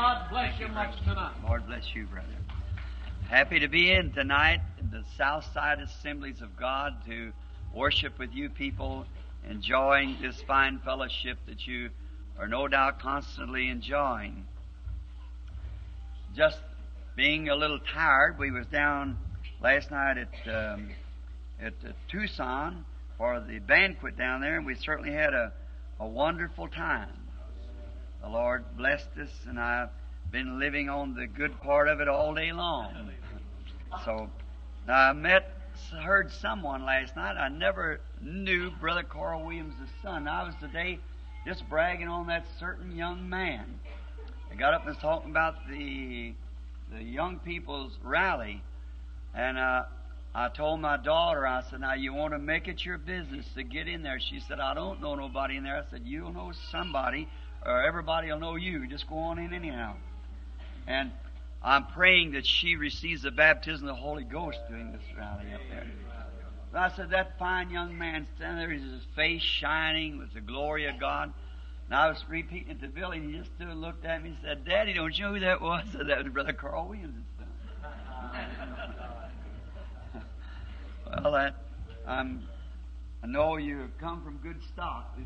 God bless you much tonight. Lord bless you, brother. Happy to be in tonight in the South Side Assemblies of God to worship with you people, enjoying this fine fellowship that you are no doubt constantly enjoying. Just being a little tired, we was down last night at um, at uh, Tucson for the banquet down there, and we certainly had a, a wonderful time. The Lord blessed us, and I've been living on the good part of it all day long. So I met, heard someone last night. I never knew Brother Carl Williams' son. I was today just bragging on that certain young man. I got up and was talking about the the young people's rally, and uh, I told my daughter, I said, "Now you want to make it your business to get in there." She said, "I don't know nobody in there." I said, "You'll know somebody, or everybody will know you. Just go on in anyhow." And I'm praying that she receives the baptism of the Holy Ghost during this rally up there. I said, that fine young man standing there, his face shining with the glory of God. And I was repeating it to Billy, and he just stood and looked at me and said, Daddy, don't you know who that was? I said, that was Brother Carl Williams' son. well, that, I'm, I know you have come from good stock.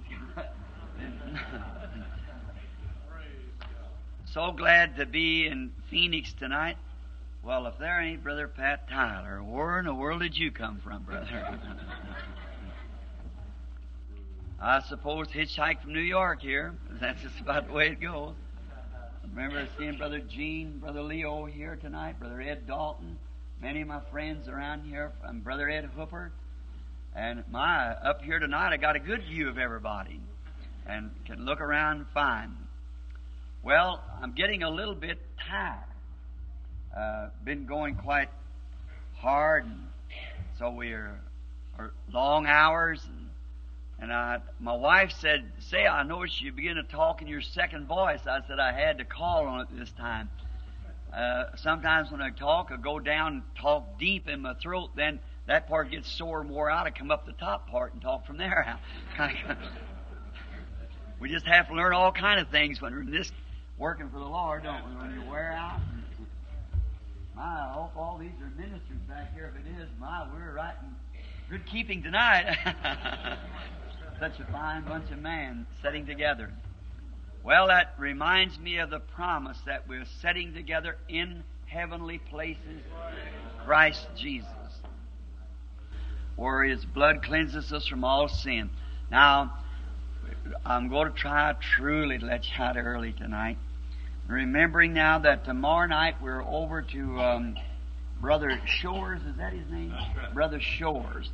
so glad to be in Phoenix tonight. Well, if there ain't Brother Pat Tyler, where in the world did you come from, brother? I suppose hitchhiked from New York here. That's just about the way it goes. Remember seeing Brother Gene, Brother Leo here tonight, Brother Ed Dalton, many of my friends around here, and Brother Ed Hooper. And my up here tonight, I got a good view of everybody, and can look around fine. Well, I'm getting a little bit tired. Uh, been going quite hard, and so we're are long hours. And, and I, my wife said, "Say, I noticed you begin to talk in your second voice." I said I had to call on it this time. Uh, sometimes when I talk, I go down and talk deep in my throat. Then that part gets sore and out. I come up the top part and talk from there. out. we just have to learn all kind of things when we're in this working for the Lord, don't we? When you wear out. My, I hope all these are ministers back here. If it is, my, we're right in good keeping tonight. Such a fine bunch of men sitting together. Well, that reminds me of the promise that we're sitting together in heavenly places, Christ Jesus, where His blood cleanses us from all sin. Now, I'm going to try truly to let you out early tonight. Remembering now that tomorrow night we're over to um, Brother Shores, is that his name? Right. Brother Shores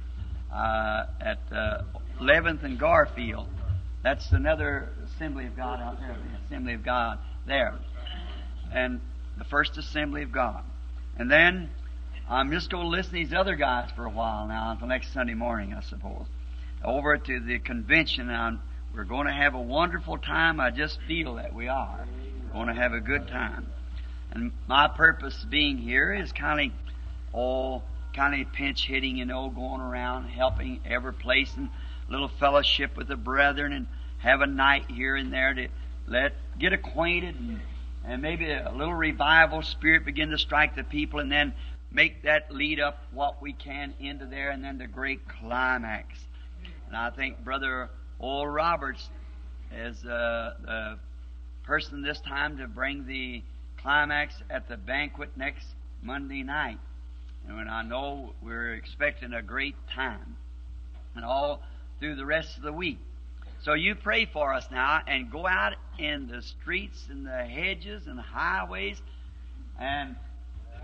uh, at uh, 11th and Garfield. That's another Assembly of God out there, the Assembly of God there. And the First Assembly of God. And then I'm just going to listen to these other guys for a while now until next Sunday morning, I suppose. Over to the convention, and we're going to have a wonderful time. I just feel that we are going to have a good time. And my purpose being here is kind of, oh, kind of pinch hitting, you know, going around helping every place and little fellowship with the brethren and have a night here and there to let get acquainted and, and maybe a little revival spirit begin to strike the people and then make that lead up what we can into there and then the great climax. And I think Brother Oral Roberts is uh, the person this time to bring the climax at the banquet next Monday night. And I know we're expecting a great time and all through the rest of the week. So you pray for us now and go out in the streets and the hedges and the highways and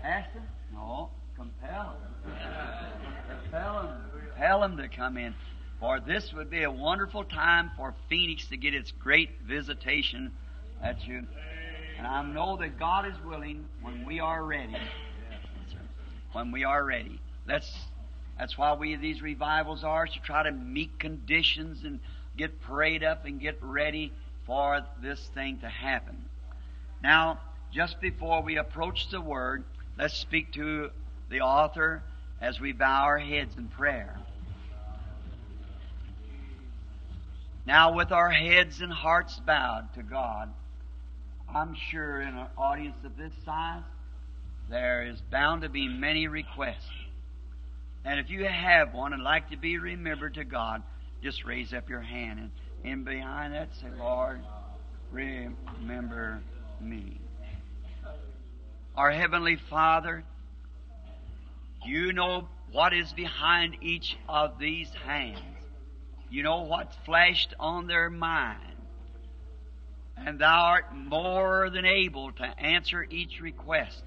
ask them, no, compel them. compel them, compel them to come in. For this would be a wonderful time for Phoenix to get its great visitation at you. And I know that God is willing when we are ready. When we are ready. That's that's why we these revivals are to try to meet conditions and get prayed up and get ready for this thing to happen. Now, just before we approach the word, let's speak to the author as we bow our heads in prayer. Now, with our heads and hearts bowed to God, I'm sure in an audience of this size, there is bound to be many requests. And if you have one and like to be remembered to God, just raise up your hand and, and behind that say, Lord, remember me. Our Heavenly Father, you know what is behind each of these hands. You know what flashed on their mind. And thou art more than able to answer each request.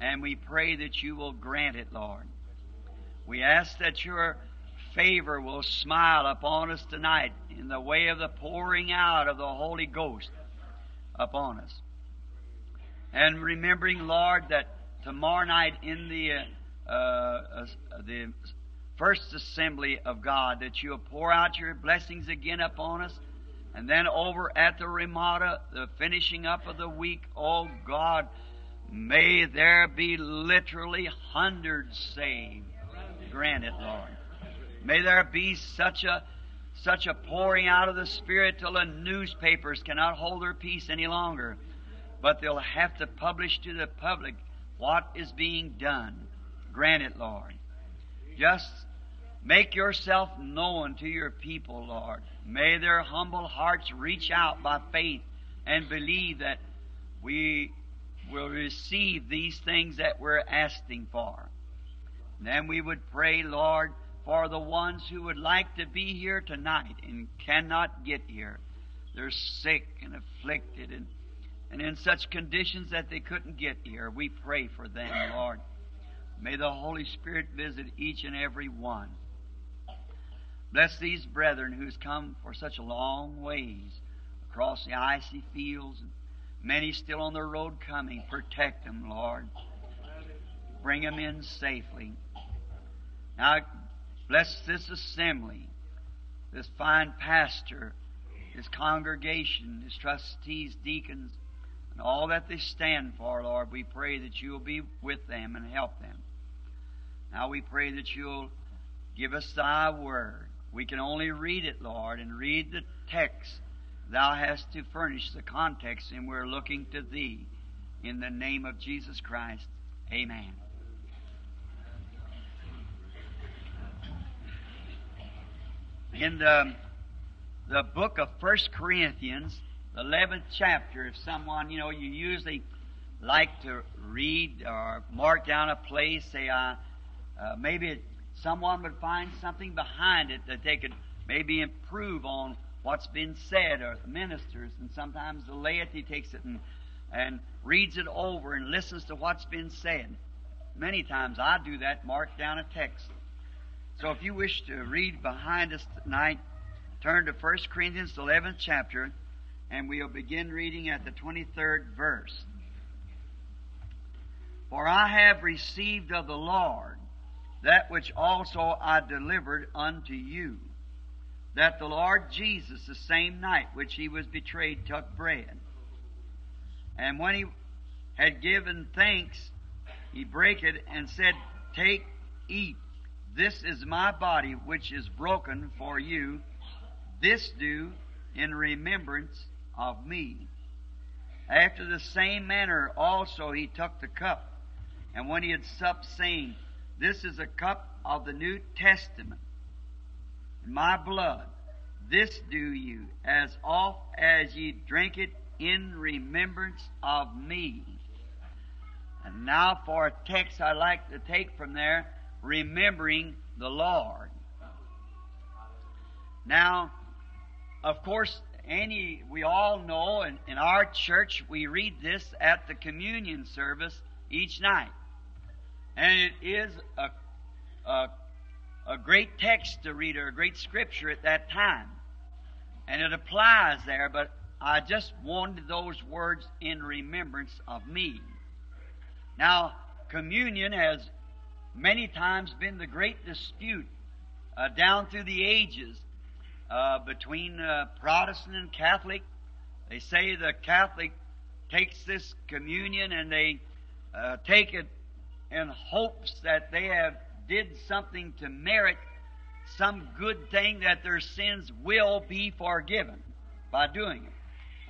And we pray that you will grant it, Lord. We ask that your favor will smile upon us tonight in the way of the pouring out of the Holy Ghost upon us. And remembering, Lord, that tomorrow night in the uh, uh, the first assembly of God, that you'll pour out your blessings again upon us. And then over at the Ramada, the finishing up of the week, oh God, may there be literally hundreds saved. Grant it, Lord. May there be such a such a pouring out of the Spirit till the newspapers cannot hold their peace any longer. But they'll have to publish to the public what is being done. Grant it, Lord. Just make yourself known to your people, Lord. May their humble hearts reach out by faith and believe that we will receive these things that we're asking for. Then we would pray, Lord, for the ones who would like to be here tonight and cannot get here. They're sick and afflicted and, and in such conditions that they couldn't get here. We pray for them, Lord. May the Holy Spirit visit each and every one. Bless these brethren who's come for such a long ways across the icy fields, many still on the road coming. Protect them, Lord. Bring them in safely. Now, bless this assembly, this fine pastor, his congregation, his trustees, deacons, and all that they stand for, Lord. We pray that you'll be with them and help them. Now we pray that you'll give us thy word. We can only read it, Lord, and read the text. Thou hast to furnish the context, and we're looking to thee. In the name of Jesus Christ, amen. In the, the book of First Corinthians, the 11th chapter, if someone, you know, you usually like to read or mark down a place, say, I. Uh, uh, maybe someone would find something behind it that they could maybe improve on what's been said, or the ministers, and sometimes the laity takes it and, and reads it over and listens to what's been said. Many times I do that, mark down a text. So if you wish to read behind us tonight, turn to 1 Corinthians 11th chapter, and we'll begin reading at the 23rd verse. For I have received of the Lord that which also I delivered unto you. That the Lord Jesus, the same night which he was betrayed, took bread. And when he had given thanks, he brake it and said, Take, eat. This is my body which is broken for you. This do in remembrance of me. After the same manner also he took the cup, and when he had supped, saying, this is a cup of the New Testament. My blood. This do you as oft as ye drink it in remembrance of me. And now for a text I like to take from there, remembering the Lord. Now, of course, any, we all know in, in our church we read this at the communion service each night. And it is a, a, a great text to read or a great scripture at that time. And it applies there, but I just wanted those words in remembrance of me. Now, communion has many times been the great dispute uh, down through the ages uh, between uh, Protestant and Catholic. They say the Catholic takes this communion and they uh, take it in hopes that they have did something to merit some good thing that their sins will be forgiven by doing it.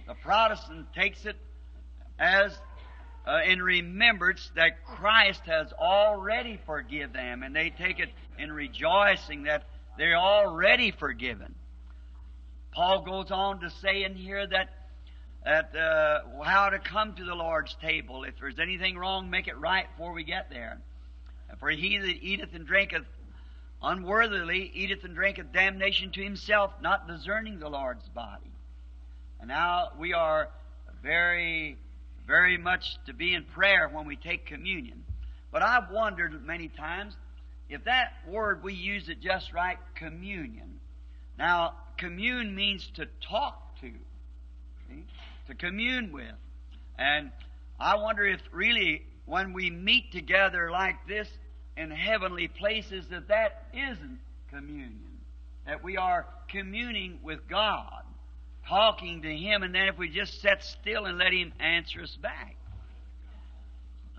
The Protestant takes it as uh, in remembrance that Christ has already forgiven them, and they take it in rejoicing that they're already forgiven. Paul goes on to say in here that that uh, how to come to the Lord's table. If there's anything wrong, make it right before we get there. For he that eateth and drinketh unworthily eateth and drinketh damnation to himself, not discerning the Lord's body. And now we are very, very much to be in prayer when we take communion. But I've wondered many times if that word we use it just right, communion. Now, commune means to talk to, commune with. And I wonder if really when we meet together like this in heavenly places that that isn't communion. That we are communing with God, talking to Him, and then if we just sit still and let Him answer us back.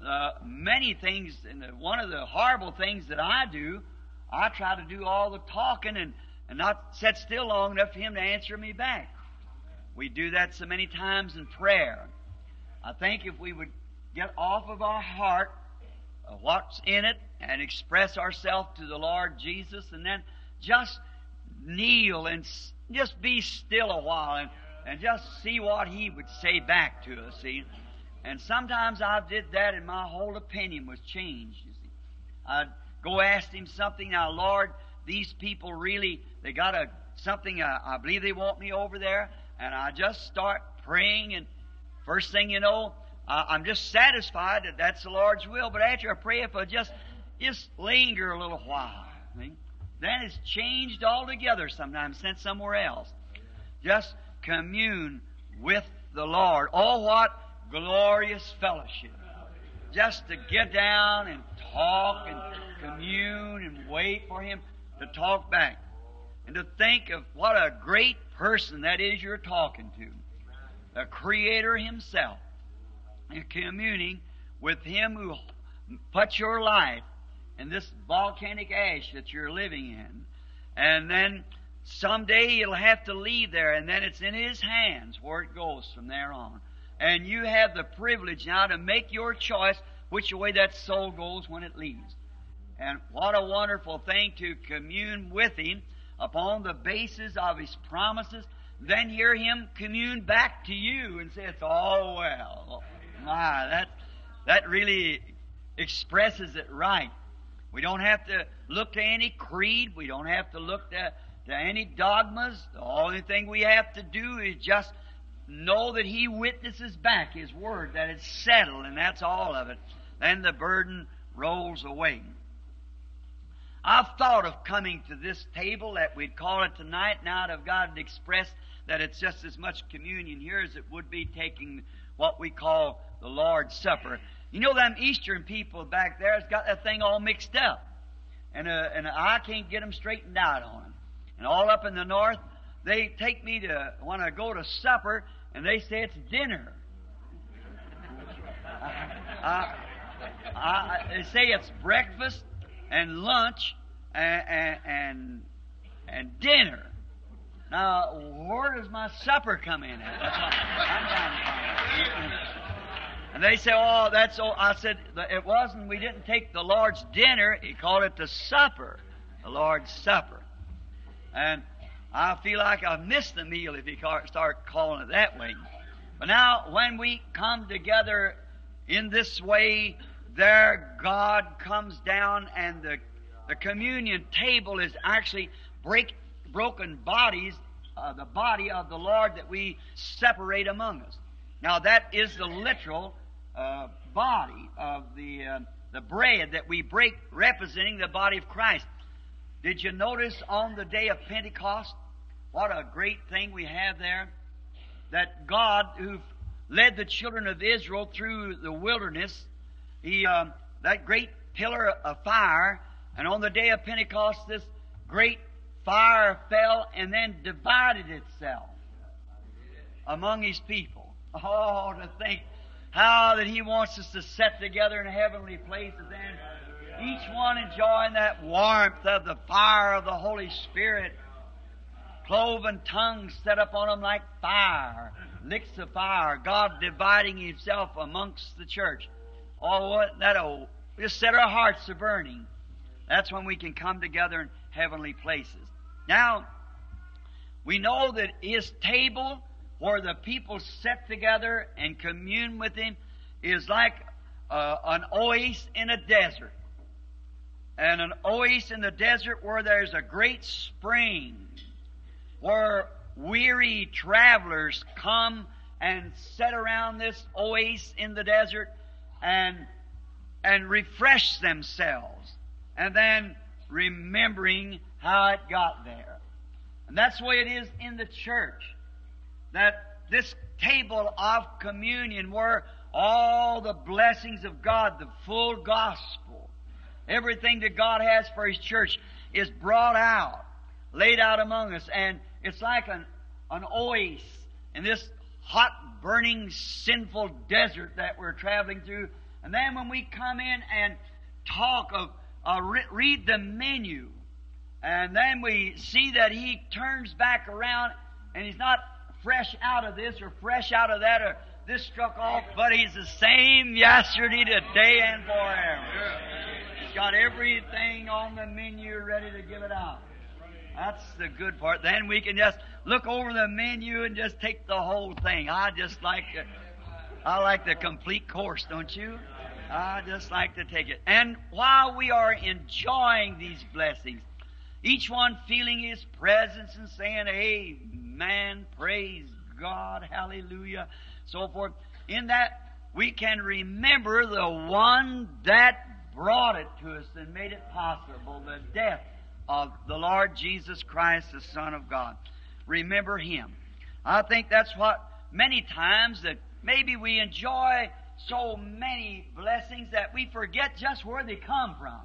Uh, many things, and one of the horrible things that I do, I try to do all the talking and, and not sit still long enough for Him to answer me back. We do that so many times in prayer. I think if we would get off of our heart what's in it and express ourselves to the Lord Jesus and then just kneel and just be still a while and, and just see what He would say back to us, see. And sometimes I did that and my whole opinion was changed, you see. I'd go ask Him something, now Lord, these people really, they got a, something, uh, I believe they want me over there, and I just start praying and first thing you know, uh, I'm just satisfied that that's the Lord's will, but after I pray, if I just, just linger a little while, see? then it's changed altogether sometimes, sent somewhere else. Just commune with the Lord. Oh, what glorious fellowship. Just to get down and talk and commune and wait for Him to talk back. And to think of what a great person that is you're talking to. The Creator Himself You're communing with Him who put your life in this volcanic ash that you're living in. And then someday you'll have to leave there, and then it's in His hands where it goes from there on. And you have the privilege now to make your choice which way that soul goes when it leaves. And what a wonderful thing to commune with Him upon the basis of His promises, then hear Him commune back to you and say, It's all well. My, that, that really expresses it right. We don't have to look to any creed. We don't have to look to, to any dogmas. The only thing we have to do is just know that He witnesses back His word, that it's settled, and that's all of it. Then the burden rolls away. I've thought of coming to this table that we'd call it tonight. Now I've got to express that it's just as much communion here as it would be taking what we call the Lord's Supper. You know, them Eastern people back there has got that thing all mixed up. And, uh, and I can't get them straightened out on them. And all up in the north, they take me to, when I go to supper, and they say it's dinner. I, I, they say it's breakfast and lunch and, and, and, dinner. Now, where does my supper come in at? That's. And they say, oh, that's all. I said, it wasn't, we didn't take the Lord's dinner. He called it the supper. The Lord's supper. And I feel like I've missed the meal if you start calling it that way. But now, when we come together in this way, there God comes down and the, the communion table is actually break, broken bodies, uh, the body of the Lord that we separate among us. Now that is the literal uh, body of the uh, the bread that we break, representing the body of Christ. Did you notice on the day of Pentecost what a great thing we have there? That God, who led the children of Israel through the wilderness, He uh, that great pillar of fire, and on the day of Pentecost, this great fire fell and then divided itself among His people. Oh, to think how that He wants us to set together in heavenly places and each one enjoying that warmth of the fire of the Holy Spirit. Cloven tongues set up on them like fire. licks of fire, God dividing Himself amongst the church. Oh, what, that'll just set our hearts to burning. That's when we can come together in heavenly places. Now, we know that His table, where the people sit together and commune with Him, is like uh, an oasis in a desert. And an oasis in the desert where there's a great spring, where weary travelers come and sit around this oasis in the desert and and refresh themselves and then remembering how it got there. And that's the way it is in the church. That this table of communion where all the blessings of God, the full gospel, everything that God has for His church is brought out, laid out among us, and it's like an, an oasis in this hot, burning, sinful desert that we're traveling through. And then when we come in and talk of, uh, re- read the menu, and then we see that he turns back around and he's not fresh out of this or fresh out of that or this struck off, but he's the same yesterday, today, and forever. He's got everything on the menu ready to give it out. That's the good part. Then we can just look over the menu and just take the whole thing. I just like it. I like the complete course, don't you? I just like to take it. And while we are enjoying these blessings, each one feeling His presence and saying, Amen, praise God, hallelujah, so forth, in that we can remember the one that brought it to us and made it possible, the death of the Lord Jesus Christ, the Son of God. Remember Him. I think that's what many times that maybe we enjoy so many blessings that we forget just where they come from.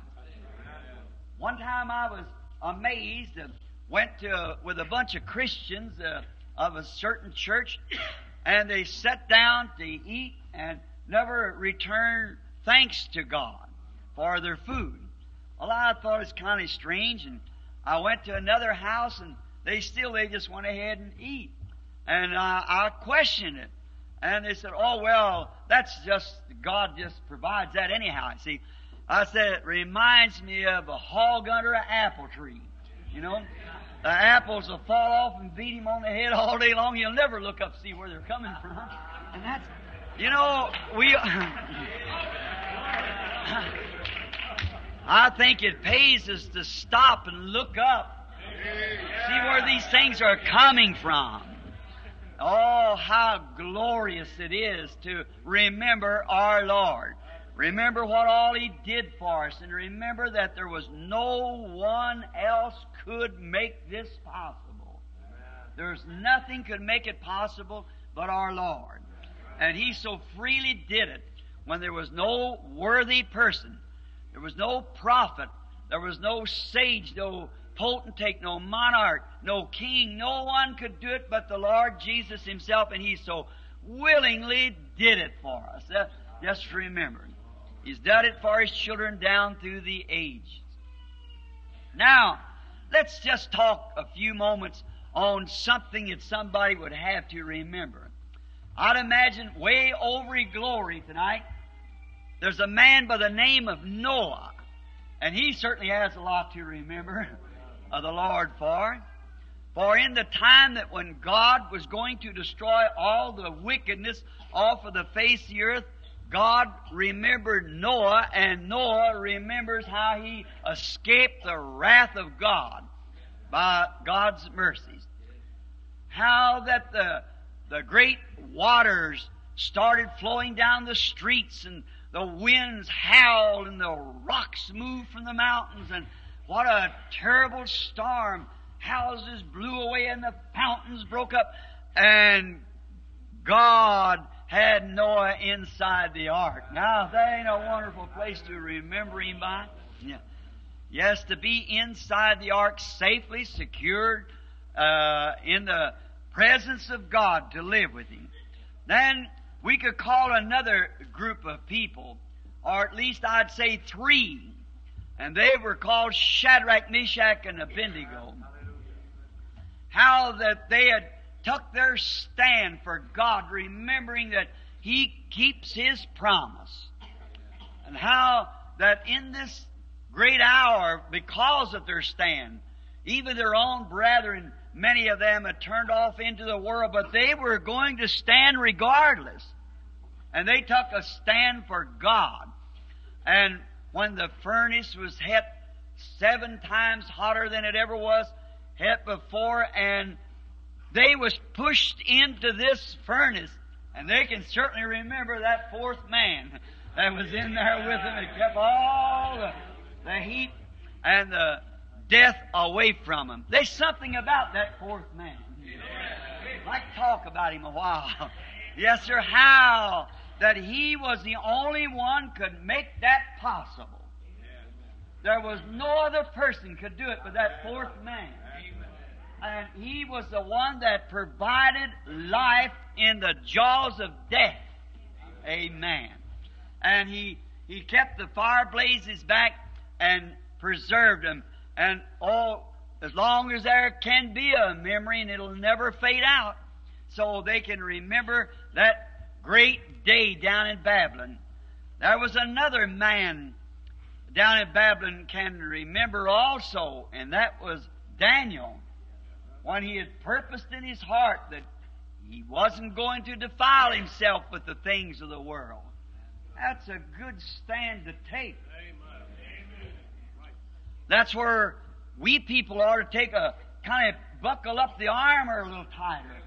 One time I was amazed, and went to, with a bunch of Christians uh, of a certain church, and they sat down to eat and never returned thanks to God for their food. Well, I thought it was kind of strange, and I went to another house, and they still they just went ahead and eat, and I, I questioned it, and they said, "Oh well, that's just God just provides that anyhow." See, I said it reminds me of a hog under an apple tree. You know, the apples will fall off and beat him on the head all day long. He'll never look up to see where they're coming from, and that's you know we. I think it pays us to stop and look up, see where these things are coming from. Oh, how glorious it is to remember our Lord. Remember what all He did for us, and remember that there was no one else could make this possible. There's nothing could make it possible but our Lord. And He so freely did it when there was no worthy person there was no prophet. There was no sage, no potentate, no monarch, no king. No one could do it but the Lord Jesus Himself, and He so willingly did it for us. Uh, just remember, He's done it for His children down through the ages. Now, let's just talk a few moments on something that somebody would have to remember. I'd imagine way over glory tonight there's a man by the name of Noah, and he certainly has a lot to remember of the Lord for. For in the time that when God was going to destroy all the wickedness off of the face of the earth, God remembered Noah, and Noah remembers how he escaped the wrath of God by God's mercies. How that the, the great waters started flowing down the streets and the winds howled and the rocks moved from the mountains and what a terrible storm. Houses blew away and the fountains broke up and God had Noah inside the ark. Now, that ain't a wonderful place to remember him by. Yeah. Yes, to be inside the ark safely, secured, uh, in the presence of God to live with him. Then we could call another group of people, or at least I'd say three, and they were called Shadrach, Meshach, and Abednego. How that they had took their stand for God, remembering that He keeps His promise. And how that in this great hour, because of their stand, even their own brethren, many of them had turned off into the world, but they were going to stand regardless. And they took a stand for God. And when the furnace was hit seven times hotter than it ever was hit before, and they was pushed into this furnace, and they can certainly remember that fourth man that was in there with them and kept all the, the heat and the death away from him. There's something about that fourth man. I'd like talk about him a while. Yes, sir. How that he was the only one could make that possible. There was no other person could do it but that fourth man. And he was the one that provided life in the jaws of death. Amen. And he, he kept the fire blazes back and preserved them. And oh, as long as there can be a memory and it'll never fade out, so they can remember that great day down in Babylon. There was another man down in Babylon can remember also, and that was Daniel, when he had purposed in his heart that he wasn't going to defile himself with the things of the world. That's a good stand to take. That's where we people ought to take a kind of buckle up the armor a little tighter.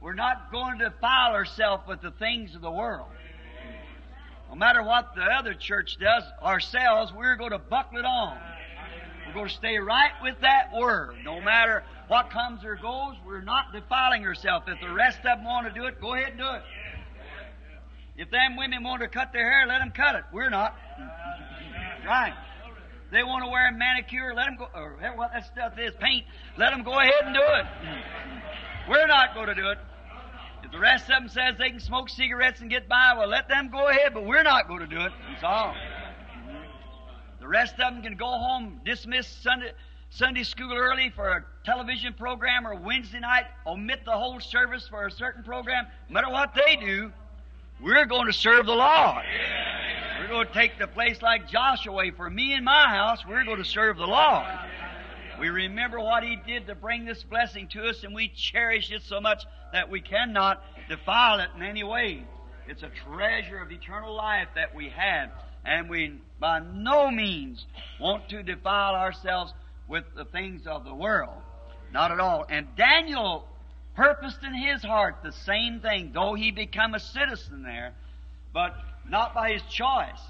We're not going to defile ourselves with the things of the world. No matter what the other church does, ourselves, we're going to buckle it on. We're going to stay right with that word. No matter what comes or goes, we're not defiling ourselves. If the rest of them want to do it, go ahead and do it. If them women want to cut their hair, let them cut it. We're not. right. They want to wear a manicure, let them go, or what that stuff is, paint, let them go ahead and do it. We're not going to do it. If the rest of them says they can smoke cigarettes and get by, well, let them go ahead, but we're not going to do it. That's all. The rest of them can go home, dismiss Sunday, Sunday school early for a television program or Wednesday night, omit the whole service for a certain program. No matter what they do, we're going to serve the Lord. We're going to take the place like Joshua. For me and my house, we're going to serve the Lord. We remember what He did to bring this blessing to us, and we cherish it so much that we cannot defile it in any way. It's a treasure of eternal life that we have, and we by no means want to defile ourselves with the things of the world. Not at all. And Daniel purposed in his heart the same thing, though he become a citizen there, but not by his choice,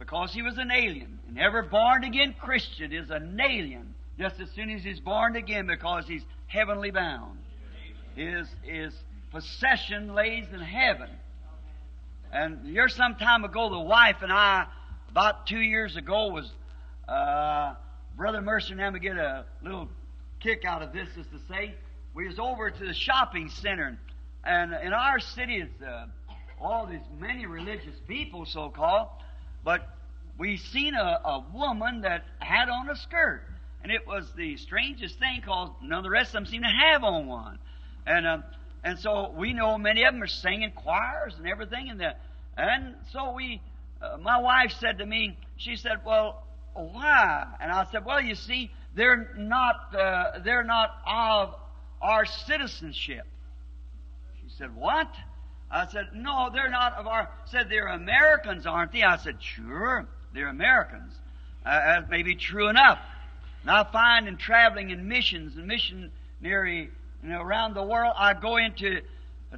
because he was an alien. And every born again Christian is an alien just as soon as he's born again because he's heavenly bound. His, his possession lays in heaven. And here some time ago, the wife and I, about two years ago, was, uh, Brother Mercer and I would get a little kick out of this, is to say, we was over to the shopping center. And in our city, it's uh, all these many religious people, so-called, but we seen a, a woman that had on a skirt. And it was the strangest thing because none of the rest of them seem to have on one. And, um, and so we know many of them are singing choirs and everything. And, and so we, uh, my wife said to me, she said, well, why? And I said, well, you see, they're not, uh, they're not of our citizenship. She said, what? I said, no, they're not of our, said they're Americans, aren't they? I said, sure, they're Americans. Uh, that may be true enough. And I find in traveling in missions and missionary you know, around the world, I go into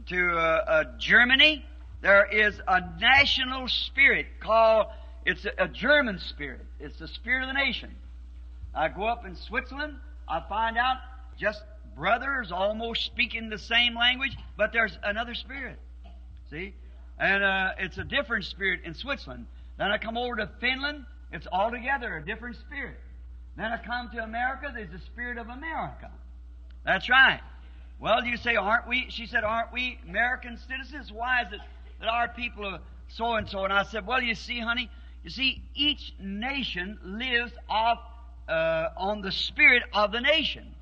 to uh, uh, Germany. There is a national spirit called it's a, a German spirit. It's the spirit of the nation. I go up in Switzerland. I find out just brothers almost speaking the same language, but there's another spirit. See? And uh, it's a different spirit in Switzerland. Then I come over to Finland. It's altogether a different spirit. Then I come to America, there's the spirit of America. That's right. Well, you say, aren't we? She said, aren't we American citizens? Why is it that our people are so and so? And I said, well, you see, honey, you see, each nation lives off uh, on the spirit of the nation.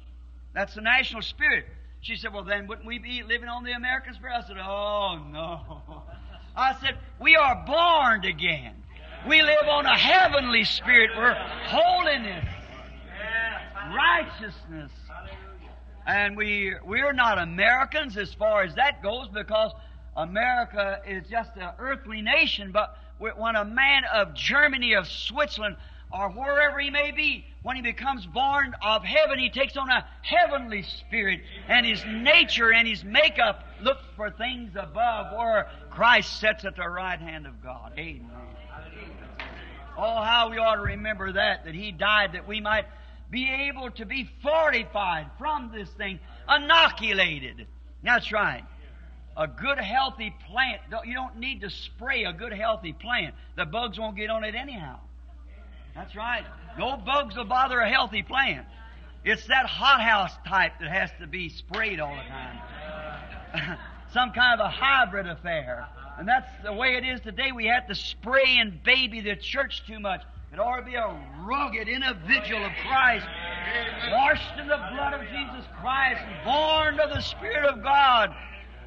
That's the national spirit. She said, Well, then wouldn't we be living on the American spirit? I said, Oh, no. I said, We are born again. We live on a heavenly spirit where holiness, righteousness, and we, we're not Americans as far as that goes because America is just an earthly nation, but when a man of Germany, of Switzerland, or wherever he may be, when he becomes born of heaven, he takes on a heavenly spirit, and his nature and his makeup look for things above where Christ sits at the right hand of God. Amen. Oh, how we ought to remember that, that he died that we might be able to be fortified from this thing, inoculated. That's right. A good healthy plant, you don't need to spray a good healthy plant. The bugs won't get on it anyhow. That's right. No bugs will bother a healthy plant. It's that hothouse type that has to be sprayed all the time. Some kind of a hybrid affair. And that's the way it is today. We have to spray and baby the church too much. It ought to be a rugged individual of Christ, washed in the blood of Jesus Christ, born of the Spirit of God.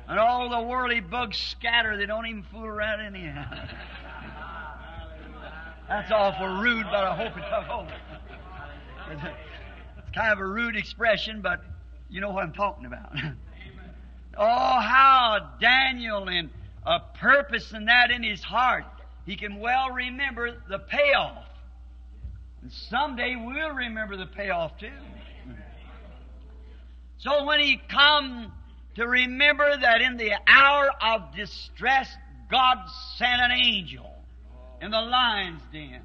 And all the worldly bugs scatter. They don't even fool around anyhow. That's awful rude, but I hope it's I hope. It's kind of a rude expression, but you know what I'm talking about. oh, how Daniel and a purpose in that in his heart. He can well remember the payoff. And someday we'll remember the payoff too. So when he come to remember that in the hour of distress, God sent an angel in the lion's den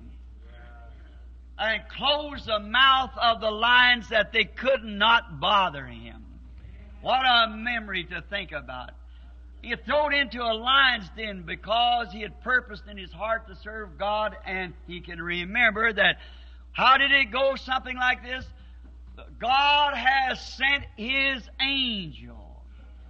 and closed the mouth of the lions that they could not bother him. What a memory to think about. He had thrown into a lion's den because he had purposed in his heart to serve God, and he can remember that. How did it go? Something like this. God has sent his angel.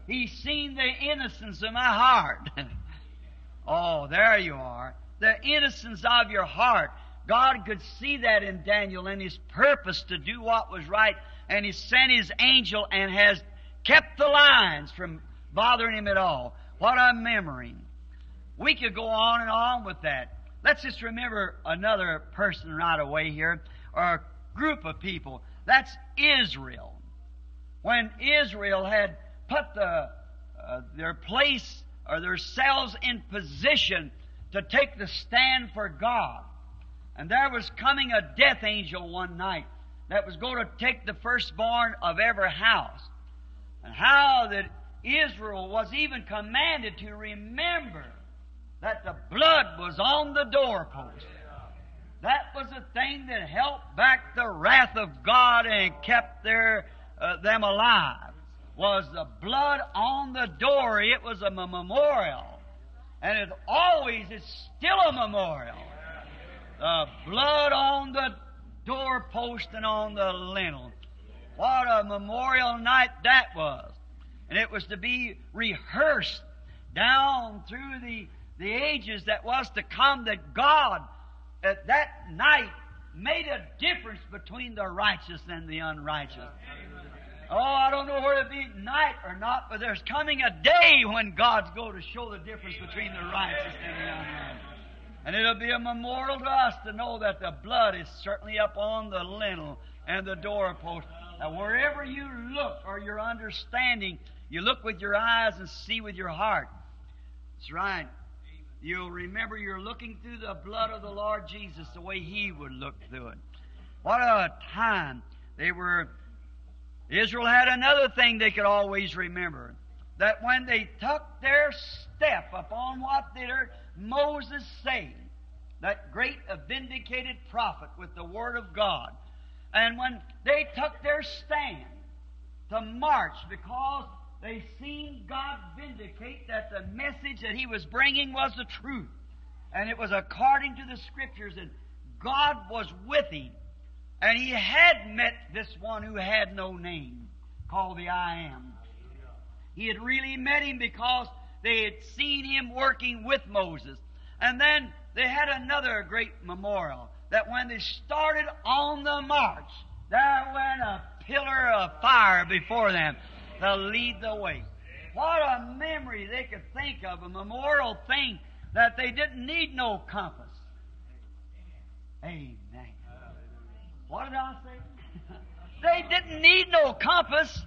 He's seen the innocence of my heart. oh, there you are. The innocence of your heart. God could see that in Daniel and his purpose to do what was right, and he sent his angel and has kept the lions from bothering him at all. What a memory. We could go on and on with that. Let's just remember another person right away here, or a group of people. That's Israel. When Israel had put the, uh, their place or themselves in position to take the stand for God. And there was coming a death angel one night that was going to take the firstborn of every house. And how that Israel was even commanded to remember that the blood was on the doorpost. That was the thing that helped back the wrath of God and kept their, uh, them alive. Was the blood on the door. It was a memorial. And it always is still a memorial. The blood on the doorpost and on the lintel. What a memorial night that was. And it was to be rehearsed down through the, the ages that was to come that God at that night made a difference between the righteous and the unrighteous. Oh, I don't know whether it be night or not, but there's coming a day when God's going to show the difference between the righteous and the unrighteous. And it'll be a memorial to us to know that the blood is certainly up on the lintel and the doorpost. And wherever you look or your understanding, you look with your eyes and see with your heart. That's right. You'll remember you're looking through the blood of the Lord Jesus the way He would look through it. What a time they were. Israel had another thing they could always remember that when they took their step upon what did er Moses say, that great vindicated prophet with the Word of God, and when they took their stand to march because they seen God vindicate that the message that He was bringing was the truth. And it was according to the Scriptures, and God was with him. And he had met this one who had no name, called the I Am. He had really met him because they had seen him working with Moses. And then they had another great memorial that when they started on the march, there went a pillar of fire before them to lead the way. What a memory they could think of, a memorial thing that they didn't need no compass. Amen. What did I say? they didn't need no compass.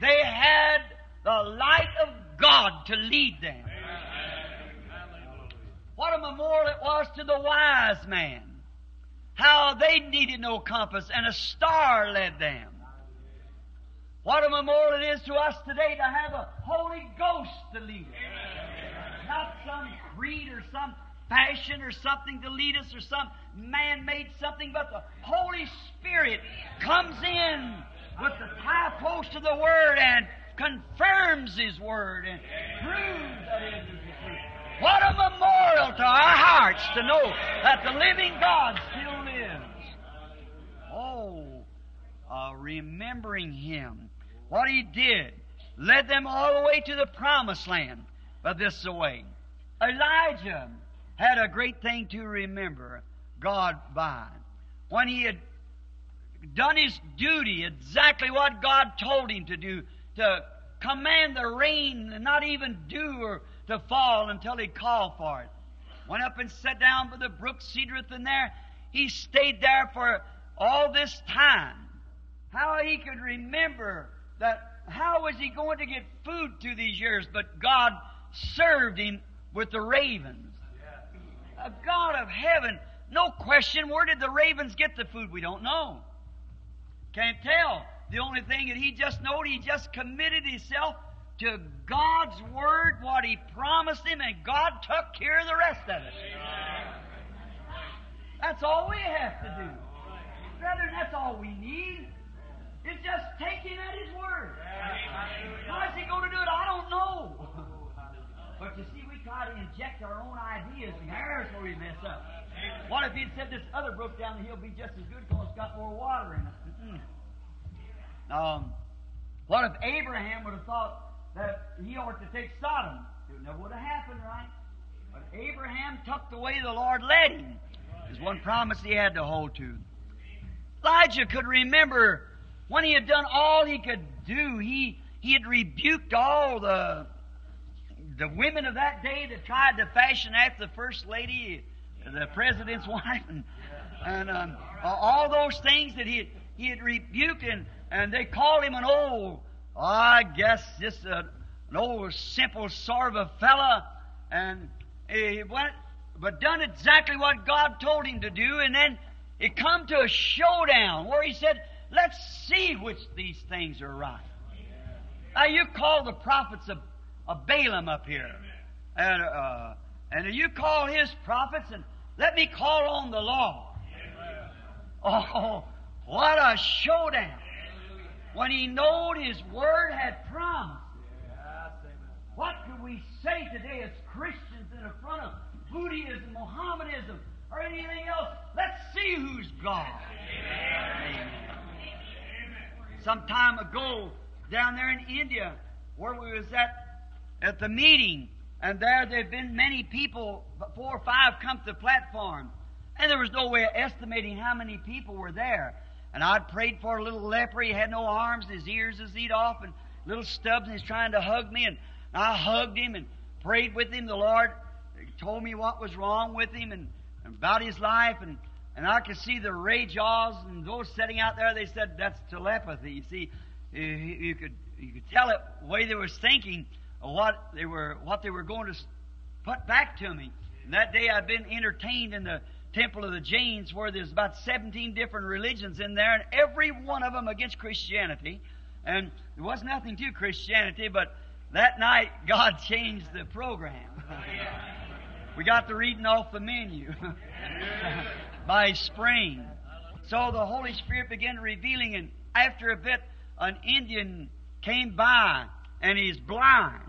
They had the light of God to lead them. What a memorial it was to the wise man. How they needed no compass and a star led them. What a memorial it is to us today to have a Holy Ghost to lead us. Not some creed or some fashion or something to lead us or some man-made something, but the Holy Spirit comes in with the high post of the Word and confirms His Word and proves that it is the truth. What a memorial to our hearts to know that the living God still lives. Oh, uh, remembering Him, what He did, led them all the way to the promised land. But this is the way. Elijah had a great thing to remember God by. When he had done his duty, exactly what God told him to do, to command the rain and not even dew or to fall until he called for it. Went up and sat down by the brook Cherith and there. He stayed there for all this time. How he could remember that, how was he going to get food through these years? But God served him with the ravens. A God of heaven, no question, where did the ravens get the food? We don't know. Can't tell. The only thing that he just knowed, he just committed himself to God's Word, what He promised him, and God took care of the rest of it. That's all we have to do. Brethren, that's all we need. It's just taking at His Word. How is He going to do it? I don't know. But you see, try to inject our own ideas, and there's where we mess up. What if He'd said this other brook down the hill be just as good because it's got more water in it? Mm-mm. Um, what if Abraham would have thought that he ought to take Sodom. It never would have happened, right? But Abraham took the way the Lord led him. There's one promise he had to hold to. Elijah could remember when he had done all he could do. He he had rebuked all the the women of that day that tried to fashion after the first lady, the president's wife, and, and um, all those things that he had, he had rebuked, and, and they called him an old I guess just a, an old simple sort of a fella, and he went, but done exactly what God told him to do, and then it come to a showdown where he said, "Let's see which these things are right." Now you call the prophets of, of Balaam up here, and uh, and you call his prophets, and let me call on the law. Oh, what a showdown! when he knowed his word had promised. What could we say today as Christians in front of Buddhism, Mohammedanism, or anything else? Let's see who's God. Amen. Some time ago, down there in India, where we was at at the meeting, and there there'd been many people, four or five, come to the platform, and there was no way of estimating how many people were there. And I'd prayed for a little leper. He had no arms, his ears was eat off, and little stubs, and he's trying to hug me. And I hugged him and prayed with him. The Lord told me what was wrong with him and, and about his life. And, and I could see the rajahs and those sitting out there. They said that's telepathy. You see, you, you could you could tell it the way they were thinking what they were what they were going to put back to me. And that day I'd been entertained in the Temple of the Jains, where there's about 17 different religions in there, and every one of them against Christianity. And there was nothing to Christianity, but that night God changed the program. we got the reading off the menu by spring. So the Holy Spirit began revealing, and after a bit, an Indian came by, and he's blind.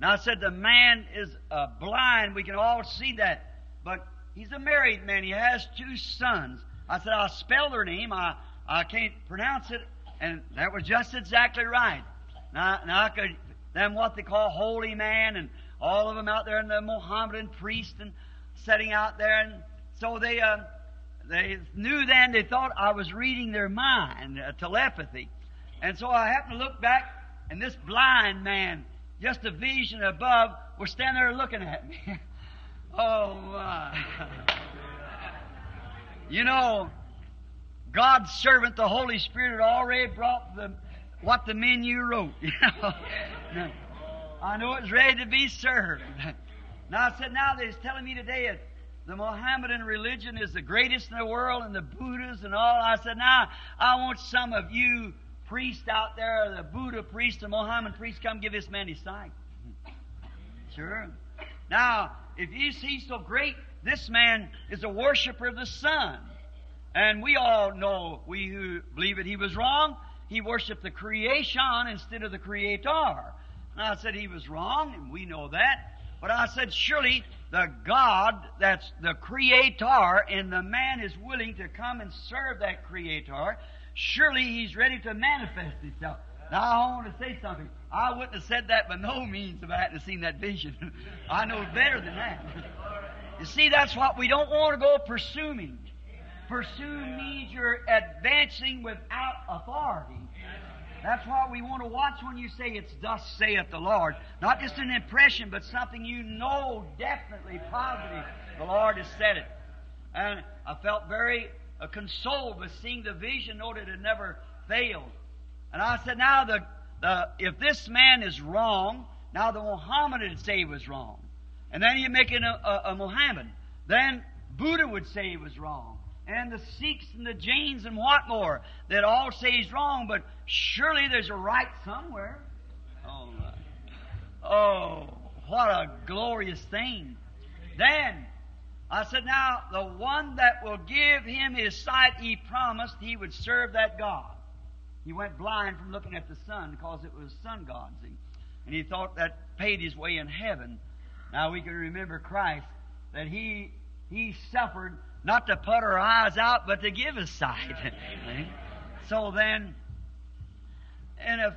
Now I said the man is uh, blind. We can all see that, but He's a married man. He has two sons. I said, I'll spell their name. I, I can't pronounce it. And that was just exactly right. Now, now I could, them what they call holy man and all of them out there and the Mohammedan priest and setting out there. And so they, uh, they knew then they thought I was reading their mind, uh, telepathy. And so I happened to look back, and this blind man, just a vision above, was standing there looking at me. oh my. you know, God's servant, the Holy Spirit, had already brought the what the menu wrote. You know, I know it was ready to be served. Now I said, now they're telling me today that the Mohammedan religion is the greatest in the world, and the Buddhas and all. I said, now I want some of you priests out there, the Buddha priest, the Mohammedan priest, come give this man his sight. Sure. Now, if you see so great, this man is a worshiper of the sun. And we all know, we who believe it, he was wrong. He worshiped the creation instead of the creator. And I said he was wrong, and we know that. But I said, surely the God that's the creator and the man is willing to come and serve that creator, surely he's ready to manifest himself. Now I want to say something. I wouldn't have said that by no means if I hadn't seen that vision. I know better than that. You see, that's what we don't want to go pursuing. Pursue means you're advancing without authority. That's why we want to watch when you say it's thus saith the Lord. Not just an impression, but something you know definitely, positive. The Lord has said it. And I felt very uh, consoled with seeing the vision, know that it never failed. And I said, now the, the, if this man is wrong, now the Mohammedan say he was wrong. And then you make it a, a, a. Then Buddha would say he was wrong and the Sikhs and the Jains and what more that all say he's wrong, but surely there's a right somewhere. Oh, oh, what a glorious thing. Then I said, now the one that will give him his sight, he promised he would serve that God. He went blind from looking at the sun because it was sun god, see? And he thought that paid his way in heaven. Now we can remember Christ, that he, he suffered not to put our eyes out, but to give us sight. so then, and if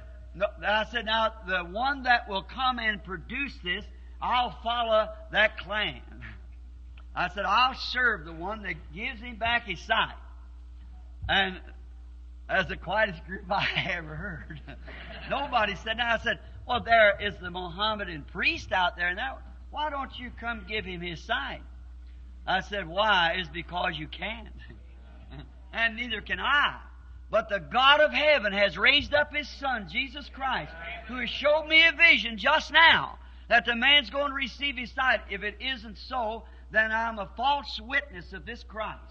I said, now the one that will come and produce this, I'll follow that clan. I said, I'll serve the one that gives him back his sight. And that's the quietest group I ever heard. Nobody said, now I said, well, there is the Mohammedan priest out there now. Why don't you come give him his sight? I said, Why? Is because you can't. and neither can I. But the God of heaven has raised up His Son, Jesus Christ, who has showed me a vision just now that the man's going to receive his sight. If it isn't so, then I'm a false witness of this Christ.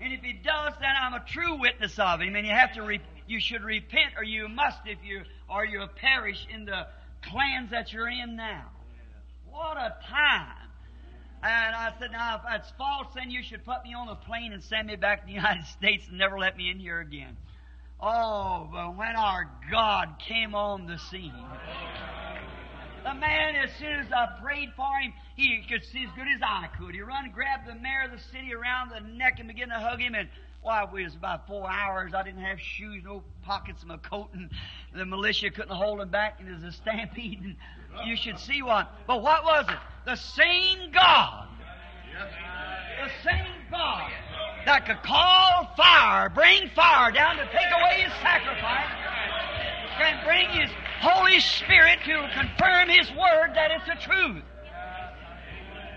And if he does, then I'm a true witness of him. And you have to, re- you should repent, or you must if you, or you'll perish in the clans that you're in now. What a time! And I said, now, if that's false, then you should put me on a plane and send me back to the United States and never let me in here again. Oh, but when our God came on the scene, the man, as soon as I prayed for him, he could see as good as I could. He run, grabbed the mayor of the city around the neck and began to hug him. And why, well, it was about four hours. I didn't have shoes, no pockets my coat, and the militia couldn't hold him back. And there's a stampede. And you should see one. But what was it? The same God. The same God that could call fire, bring fire down to take away his sacrifice, can bring his Holy Spirit to confirm his word that it's the truth.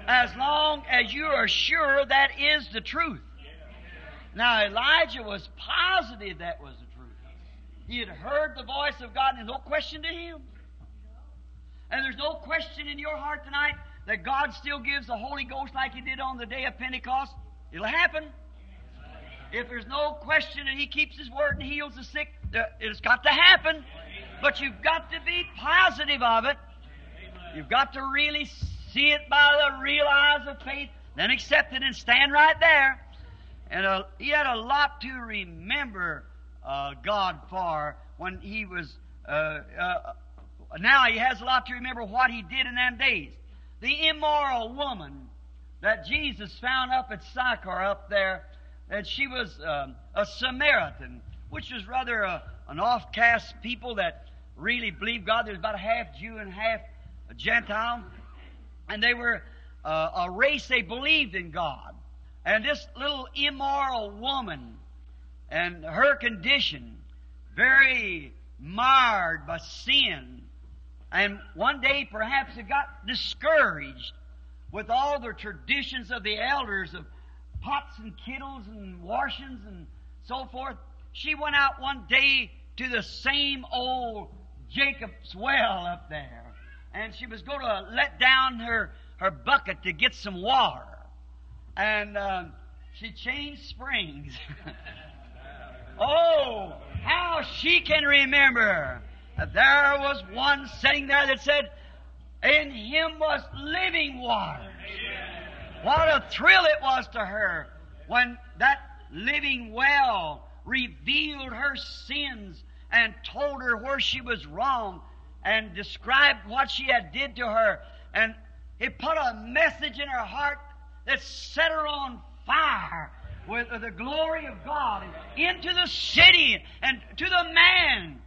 As long as you are sure that is the truth. Now, Elijah was positive that was the truth. He had heard the voice of God, and there's no question to him. And there's no question in your heart tonight that God still gives the Holy Ghost like He did on the day of Pentecost. It'll happen. If there's no question that He keeps His word and heals the sick, it's got to happen. But you've got to be positive of it. You've got to really see it by the real eyes of faith, then accept it and stand right there. And uh, he had a lot to remember uh, God for when he was uh, uh now he has a lot to remember what he did in them days. The immoral woman that Jesus found up at Sychar up there, that she was um, a Samaritan, which was rather a, an off-cast people that really believed God. There's about a half Jew and half Gentile. And they were uh, a race, they believed in God. And this little immoral woman and her condition, very marred by sin, and one day perhaps it got discouraged with all the traditions of the elders of pots and kettles and washings and so forth. She went out one day to the same old Jacob's well up there. And she was going to let down her, her bucket to get some water. And uh, she changed springs. oh, how she can remember there was one sitting there that said, In him was living water. What a thrill it was to her when that living well revealed her sins and told her where she was wrong and described what she had did to her and he put a message in her heart that set her on fire with the glory of God into the city and to the man.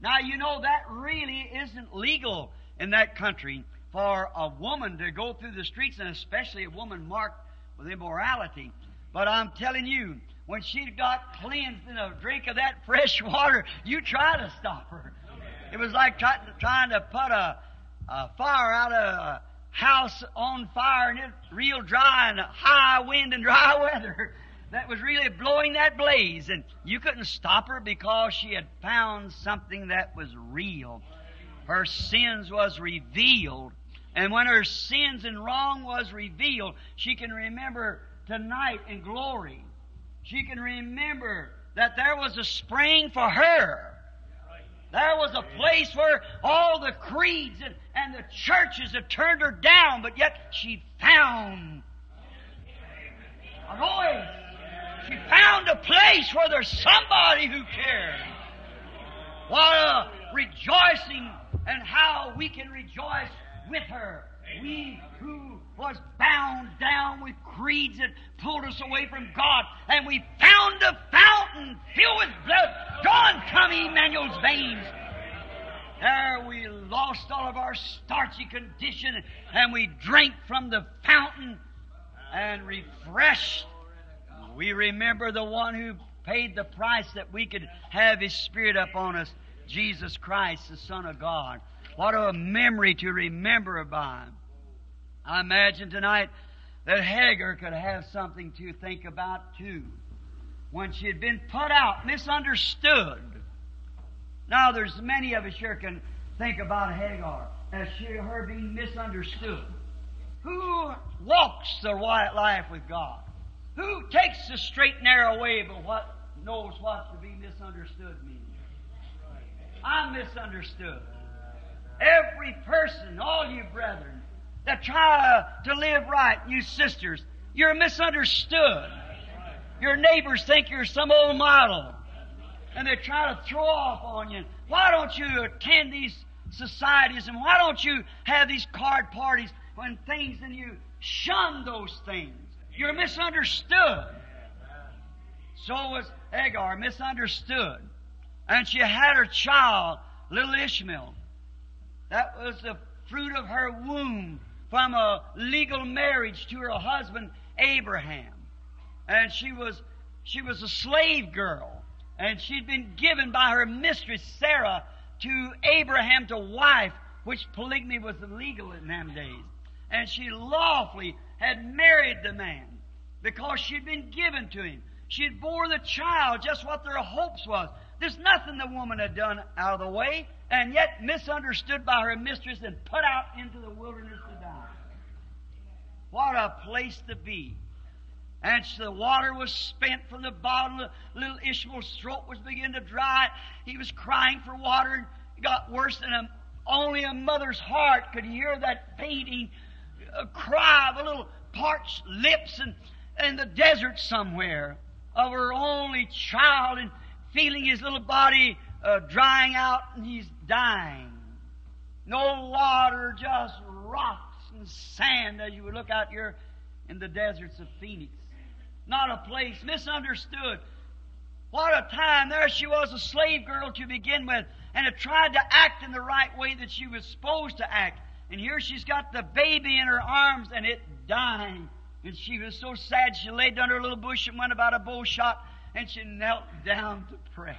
Now you know that really isn't legal in that country for a woman to go through the streets and especially a woman marked with immorality. But I'm telling you, when she got cleansed in a drink of that fresh water, you try to stop her. It was like try, trying to put a, a fire out of a house on fire and it's real dry and high wind and dry weather. That was really blowing that blaze and you couldn't stop her because she had found something that was real. Her sins was revealed. And when her sins and wrong was revealed, she can remember tonight in glory. She can remember that there was a spring for her. There was a place where all the creeds and, and the churches had turned her down, but yet she found a voice. She found a place where there's somebody who cares. What a rejoicing and how we can rejoice with her. We who was bound down with creeds that pulled us away from God, and we found a fountain filled with blood drawn from Emmanuel's veins. There we lost all of our starchy condition, and we drank from the fountain and refreshed. We remember the one who paid the price that we could have His Spirit upon us, Jesus Christ, the Son of God. What a memory to remember by. I imagine tonight that Hagar could have something to think about too. When she had been put out, misunderstood. Now there's many of us here can think about Hagar as she, her being misunderstood. Who walks the right life with God? Who takes the straight narrow way but what knows what to be misunderstood means? I'm misunderstood. Every person, all you brethren, that try to live right, you sisters, you're misunderstood. Your neighbors think you're some old model. And they try to throw off on you. Why don't you attend these societies and why don't you have these card parties when things and you shun those things? You're misunderstood. So was Hagar misunderstood. And she had her child, little Ishmael. That was the fruit of her womb from a legal marriage to her husband Abraham. And she was she was a slave girl. And she'd been given by her mistress Sarah to Abraham to wife, which polygamy was illegal in them days. And she lawfully had married the man because she'd been given to him. She'd bore the child just what their hopes was. There's nothing the woman had done out of the way, and yet misunderstood by her mistress and put out into the wilderness. What a place to be. And so the water was spent from the bottom. Little Ishmael's throat was beginning to dry. He was crying for water. And it got worse than a, only a mother's heart could hear that fainting uh, cry of a little parched lips and in the desert somewhere of her only child and feeling his little body uh, drying out and he's dying. No water, just rocks and sand as you would look out here in the deserts of Phoenix. Not a place, misunderstood. What a time. There she was, a slave girl to begin with, and had tried to act in the right way that she was supposed to act. And here she's got the baby in her arms and it dying. And she was so sad she laid under a little bush and went about a bow shot and she knelt down to pray.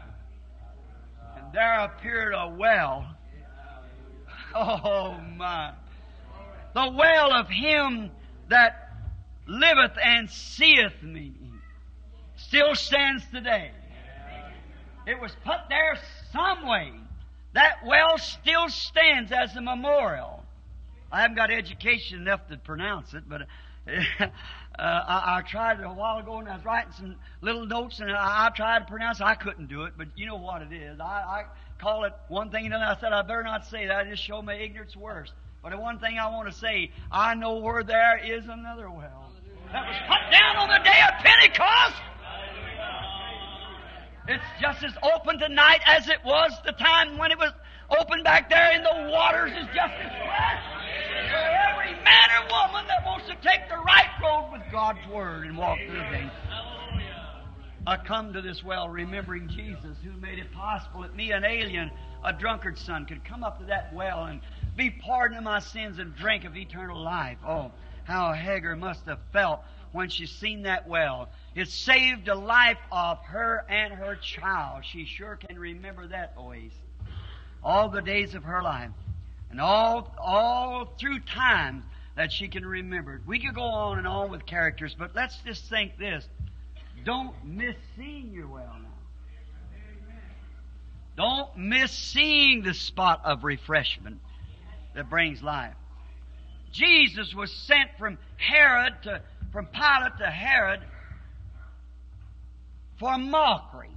And there appeared a well. Oh my. The well of him that liveth and seeth me still stands today. It was put there some way. That well still stands as a memorial. I haven't got education enough to pronounce it, but uh, I, I, tried it a while ago and I was writing some little notes and I, I, tried to pronounce it. I couldn't do it, but you know what it is. I, I call it one thing and then I said I better not say that. I just show my ignorance worse. But the one thing I want to say, I know where there is another well that was put down on the day of Pentecost. It's just as open tonight as it was the time when it was open back there in the waters is just as fresh. For every man or woman that wants to take the right road with God's Word and walk through gate. I come to this well remembering Jesus who made it possible that me, an alien, a drunkard son, could come up to that well and be pardoned of my sins and drink of eternal life. Oh, how Hagar must have felt when she seen that well. It saved the life of her and her child. She sure can remember that always. All the days of her life. And all, all through time that she can remember. We could go on and on with characters, but let's just think this. Don't miss seeing your well now. Don't miss seeing the spot of refreshment that brings life. Jesus was sent from Herod to, from Pilate to Herod for mockery.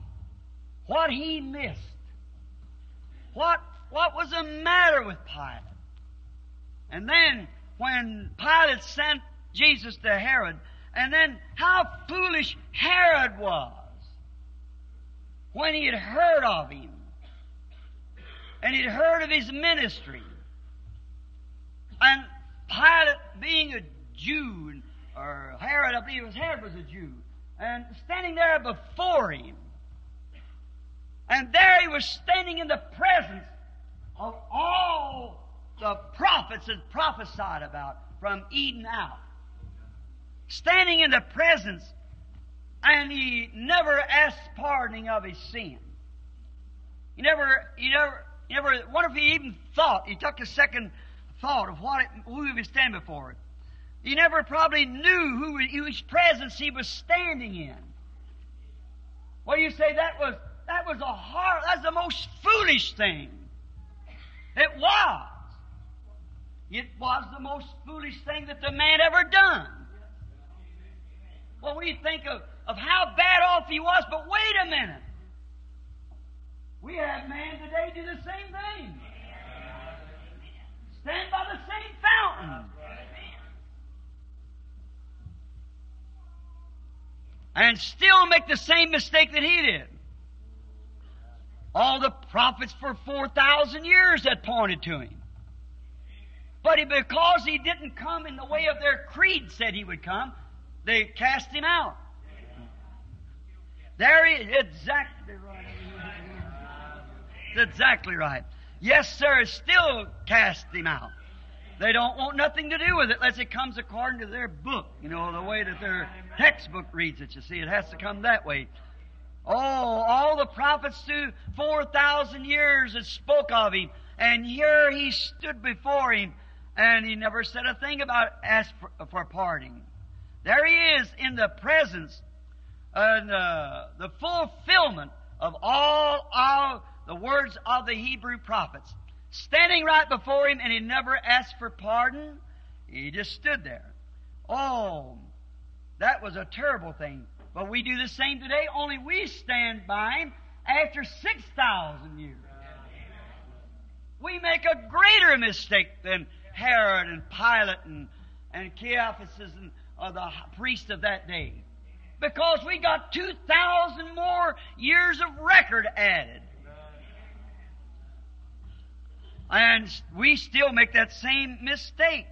What he missed. What, what was the matter with Pilate? And then when Pilate sent Jesus to Herod, and then how foolish Herod was when he had heard of him and he'd heard of his ministry. And Pilate being a Jew, or Herod, I believe his Herod was a Jew, and standing there before him. And there he was standing in the presence of all the prophets that prophesied about from Eden out. Standing in the presence, and he never asked pardoning of his sin. He never, he never, he never, what if he even thought, he took a second thought of what it, who he was standing before. He never probably knew who, whose presence he was standing in. Well, you say that was that was a hard, that's the most foolish thing. It was. It was the most foolish thing that the man ever done. Well, we think of, of how bad off he was, but wait a minute. We have man today do the same thing. Stand by the same fountain. And still make the same mistake that he did. All the prophets for 4,000 years had pointed to him. But because he didn't come in the way of their creed said he would come, they cast him out. There he is. Exactly right. Exactly right. Yes, sir, still cast him out. They don't want nothing to do with it unless it comes according to their book. You know, the way that their textbook reads it, you see. It has to come that way. Oh, all the prophets through 4,000 years that spoke of him. And here he stood before him and he never said a thing about ask for, for parting. There he is in the presence and uh, the fulfillment of all our the words of the Hebrew prophets. Standing right before him, and he never asked for pardon. He just stood there. Oh, that was a terrible thing. But we do the same today, only we stand by him after 6,000 years. We make a greater mistake than Herod and Pilate and, and Caiaphas and uh, the priests of that day. Because we got 2,000 more years of record added. And we still make that same mistake.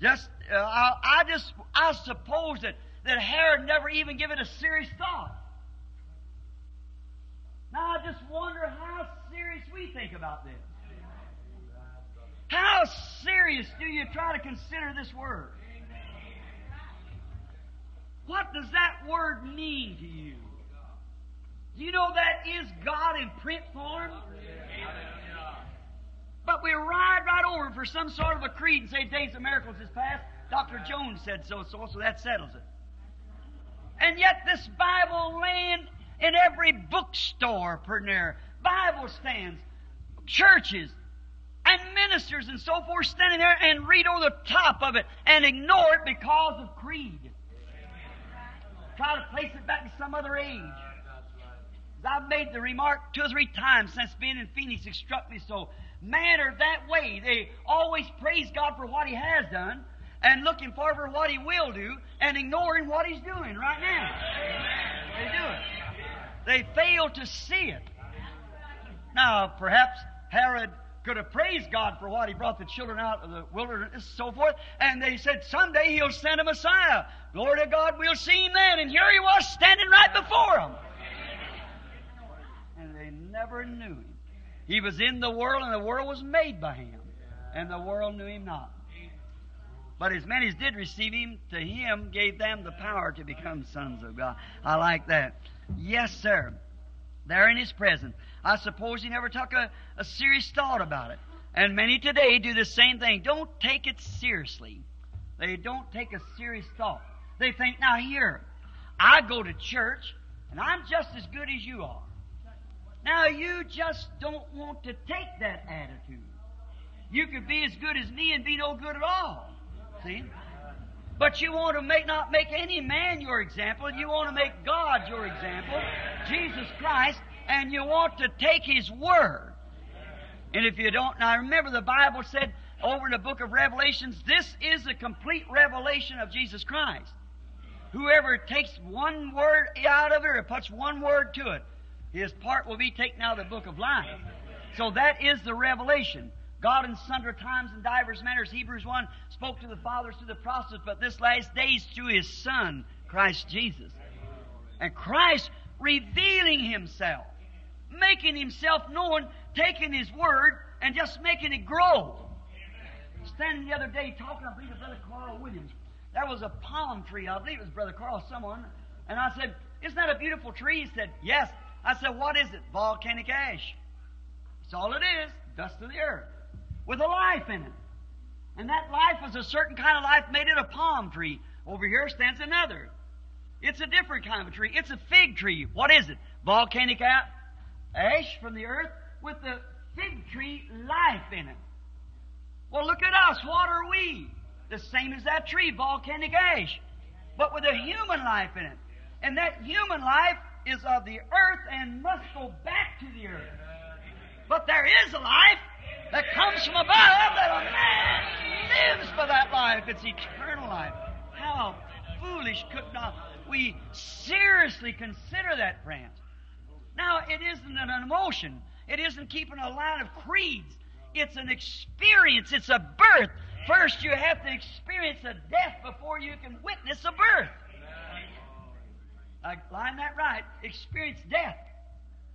Just, uh, I, I, just, I suppose that, that Herod never even gave it a serious thought. Now I just wonder how serious we think about this. How serious do you try to consider this word? What does that word mean to you? Do you know that is God in print form? But we ride right over for some sort of a creed and say days of miracles is past. Dr. Jones said so, so, so that settles it. And yet this Bible laying in every bookstore, per near, Bible stands, churches, and ministers and so forth standing there and read over the top of it and ignore it because of creed. Try to place it back in some other age. I've made the remark two or three times since being in Phoenix, it struck me so. Man are that way. They always praise God for what He has done and looking forward for what He will do and ignoring what He's doing right now. They do it. They fail to see it. Now, perhaps Herod could have praised God for what he brought the children out of the wilderness and so forth. And they said, someday he'll send a Messiah. Glory to God, we'll see him then. And here he was standing right before them. And they never knew him. He was in the world and the world was made by him. And the world knew him not. But as many as did receive him, to him gave them the power to become sons of God. I like that. Yes, sir. There in his presence. I suppose he never took a, a serious thought about it. And many today do the same thing. Don't take it seriously. They don't take a serious thought. They think, now here, I go to church and I'm just as good as you are. Now you just don't want to take that attitude. You could be as good as me and be no good at all. See? But you want to make not make any man your example. You want to make God your example, Jesus Christ, and you want to take His Word. And if you don't, now remember the Bible said over in the book of Revelations, this is a complete revelation of Jesus Christ. Whoever takes one word out of it or puts one word to it, his part will be taken out of the book of life. So that is the revelation. God in sundry times and divers manners, Hebrews 1, spoke to the fathers through the prophets, but this last days through His Son, Christ Jesus. And Christ revealing Himself, making Himself known, taking His Word, and just making it grow. Standing the other day talking, I believe, to Brother Carl Williams. There was a palm tree, I believe it was Brother Carl, someone, and I said, Isn't that a beautiful tree? He said, Yes. I said, What is it? Volcanic ash. That's all it is, dust of the earth with a life in it. And that life was a certain kind of life made it a palm tree. Over here stands another. It's a different kind of a tree. It's a fig tree. What is it? Volcanic ash from the earth with the fig tree life in it. Well, look at us. What are we? The same as that tree, volcanic ash, but with a human life in it. And that human life is of the earth and must go back to the earth. But there is a life that comes from above that a man lives for that life. It's eternal life. How foolish could not we seriously consider that, friends? Now, it isn't an emotion. It isn't keeping a line of creeds. It's an experience. It's a birth. First, you have to experience a death before you can witness a birth. I line that right. Experience death.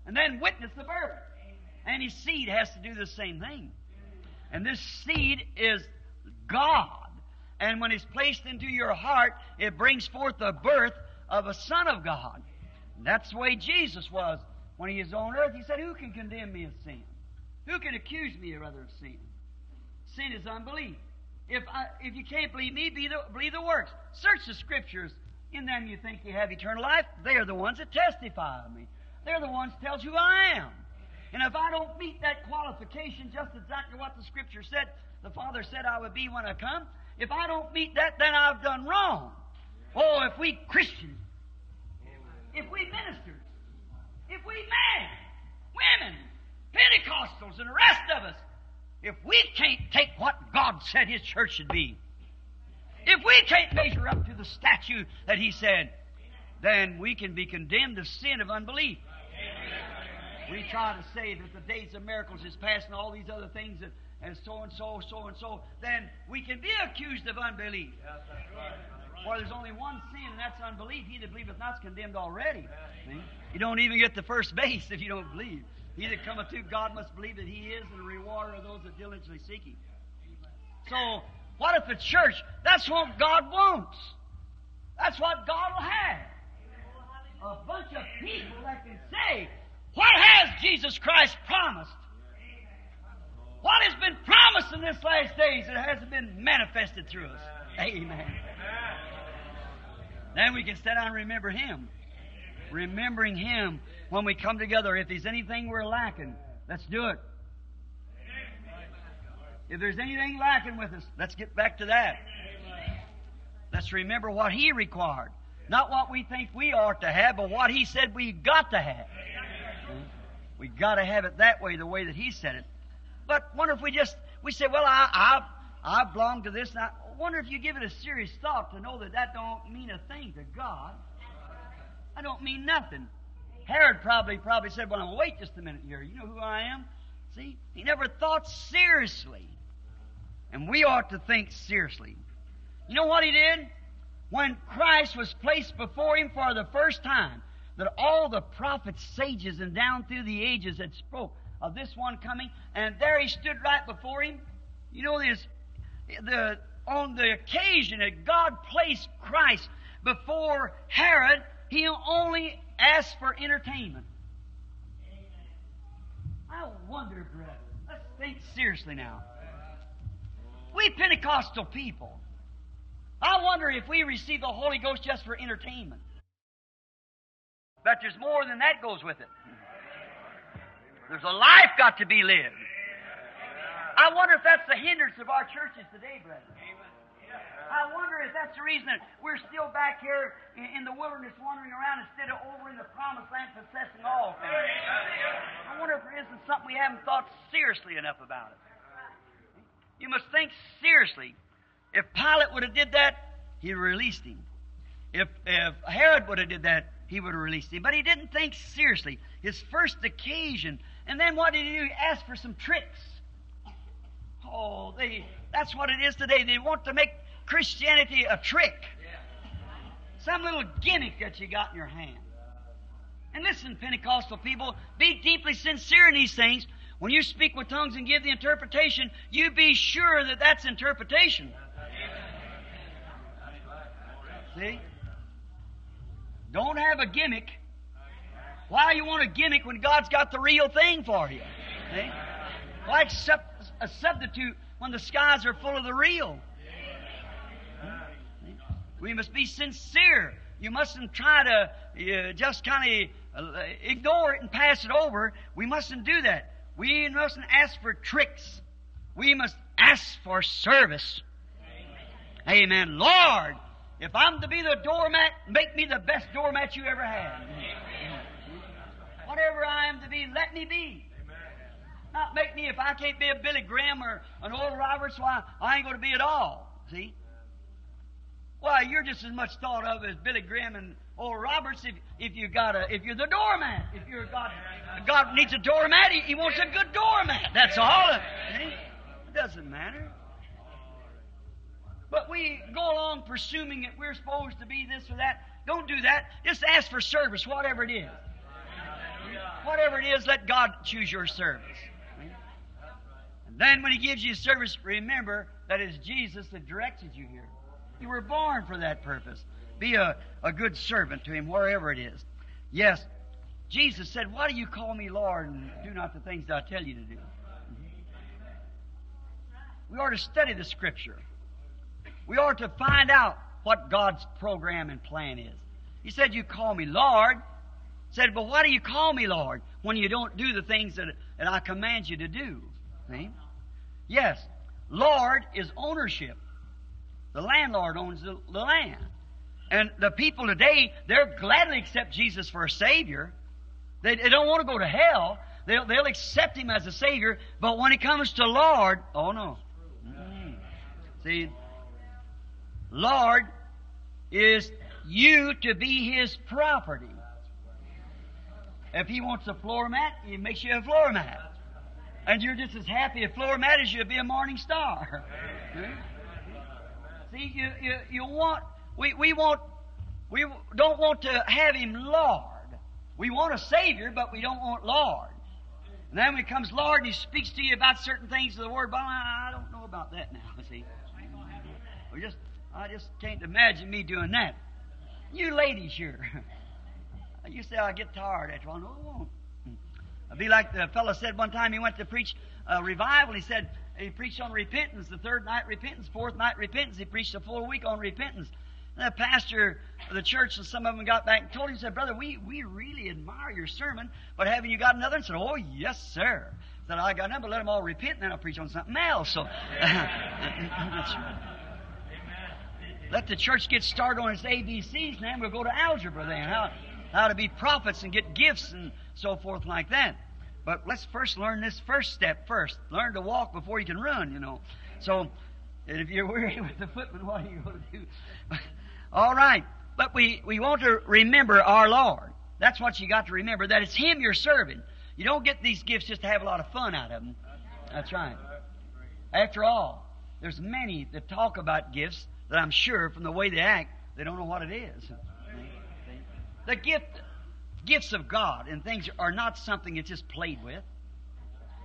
And then witness the birth. Any seed has to do the same thing. And this seed is God. And when it's placed into your heart, it brings forth the birth of a Son of God. And that's the way Jesus was when he was on earth. He said, Who can condemn me of sin? Who can accuse me, rather, of sin? Sin is unbelief. If, I, if you can't believe me, be the, believe the works. Search the Scriptures. In them you think you have eternal life. They are the ones that testify of me. They're the ones that tells who I am. And if I don't meet that qualification, just exactly what the Scripture said, the Father said I would be when I come, if I don't meet that, then I've done wrong. Oh, if we Christians, if we ministers, if we men, women, Pentecostals, and the rest of us, if we can't take what God said His church should be, if we can't measure up to the statue that He said, then we can be condemned of sin of unbelief. We try to say that the days of miracles is past and all these other things and, and so and so, so and so, then we can be accused of unbelief. For there's only one sin, and that's unbelief. He that believeth not is condemned already. You don't even get the first base if you don't believe. He that cometh to God must believe that He is and the rewarder of those that diligently seek Him. So, what if the church, that's what God wants. That's what God will have. A bunch of people that can say, What has Jesus Christ promised? What has been promised in this last days that hasn't been manifested through us? Amen. Then we can sit down and remember Him. Remembering Him when we come together. If there's anything we're lacking, let's do it. If there's anything lacking with us, let's get back to that. Let's remember what He required. Not what we think we ought to have, but what He said we got to have. Hmm? We got to have it that way, the way that He said it. But wonder if we just we say, well, I I I belong to this. And I wonder if you give it a serious thought to know that that don't mean a thing to God. I don't mean nothing. Herod probably probably said, well, wait just a minute here. You know who I am? See, he never thought seriously, and we ought to think seriously. You know what he did? When Christ was placed before him for the first time, that all the prophets, sages, and down through the ages had spoke of this one coming, and there he stood right before him. You know this, the on the occasion that God placed Christ before Herod, he only asked for entertainment. I wonder, brethren, let's think seriously now. We Pentecostal people, I wonder if we receive the Holy Ghost just for entertainment. But there's more than that goes with it. There's a life got to be lived. I wonder if that's the hindrance of our churches today, brethren. I wonder if that's the reason that we're still back here in, the wilderness wandering around instead of over in the promised land possessing all things. I wonder if there isn't something we haven't thought seriously enough about it. You must think seriously. If Pilate would have did that, have released him. If, if Herod would have did that, he would have released him. But he didn't think seriously. His first occasion. And then what did he do? He asked for some tricks. Oh, they, that's what it is today. They want to make Christianity a trick. Some little gimmick that you got in your hand. And listen, Pentecostal people, be deeply sincere in these things. When you speak with tongues and give the interpretation, you be sure that that's interpretation. See? Don't have a gimmick. Why you want a gimmick when God's got the real thing for you? See? Why accept a substitute when the skies are full of the real? We must be sincere. You mustn't try to uh, just kind of uh, ignore it and pass it over. We mustn't do that. We mustn't ask for tricks. We must ask for service. Amen. Amen. Lord, if I'm to be the doormat, make me the best doormat you ever had. Whatever I am to be, let me be. Amen. Not make me, if I can't be a Billy Graham or an Oral Roberts, why, I ain't going to be at all. See? Why, you're just as much thought of as Billy Graham and Oral Roberts if, if you got a if you're the doormat. If you're God God needs a doormat, he, he wants a good doormat. That's all. It doesn't matter. But we go along presuming that we're supposed to be this or that. Don't do that. Just ask for service, whatever it is. Whatever it is, let God choose your service. And then when He gives you service, remember that it's Jesus that directed you here. You were born for that purpose. Be a, a good servant to Him wherever it is. Yes, Jesus said, Why do you call me Lord and do not the things that I tell you to do? Mm-hmm. We are to study the Scripture. We are to find out what God's program and plan is. He said, You call me Lord. Said, But why do you call me Lord when you don't do the things that, that I command you to do? See? Yes, Lord is ownership. The landlord owns the, the land. And the people today, they'll gladly accept Jesus for a Savior. They, they don't want to go to hell. They'll, they'll accept Him as a Savior, but when it comes to Lord, oh no. Mm. See, Lord is you to be His property. If He wants a floor mat, He makes you a floor mat. And you're just as happy a floor mat as you'd be a morning star. See, you, you, you want, we, we want, we don't want to have Him Lord. We want a Savior, but we don't want Lord. And then when He comes Lord and He speaks to you about certain things of the Word, but I don't know about that now, see. We just, I just can't imagine me doing that. You ladies here. You say I get tired after a while. No, it won't. It'll be like the fellow said one time he went to preach a revival. He said he preached on repentance. The third night repentance, fourth night repentance. He preached a full week on repentance. The pastor of the church and some of them got back and told him, said, Brother, we, we really admire your sermon, but haven't you got another? And said, Oh, yes, sir. Said, I got another, but let them all repent, and then I'll preach on something else. So, that's right. Let the church get started on its ABCs, and then we'll go to algebra then. How, how to be prophets and get gifts and so forth like that. But let's first learn this first step first. Learn to walk before you can run, you know. So, if you're weary with the footman, what are you going to do? All right. But we, we want to remember our Lord. That's what you got to remember, that it's Him you're serving. You don't get these gifts just to have a lot of fun out of them. That's right. After all, there's many that talk about gifts that I'm sure from the way they act, they don't know what it is. The gift, gifts of God and things are not something that's just played with.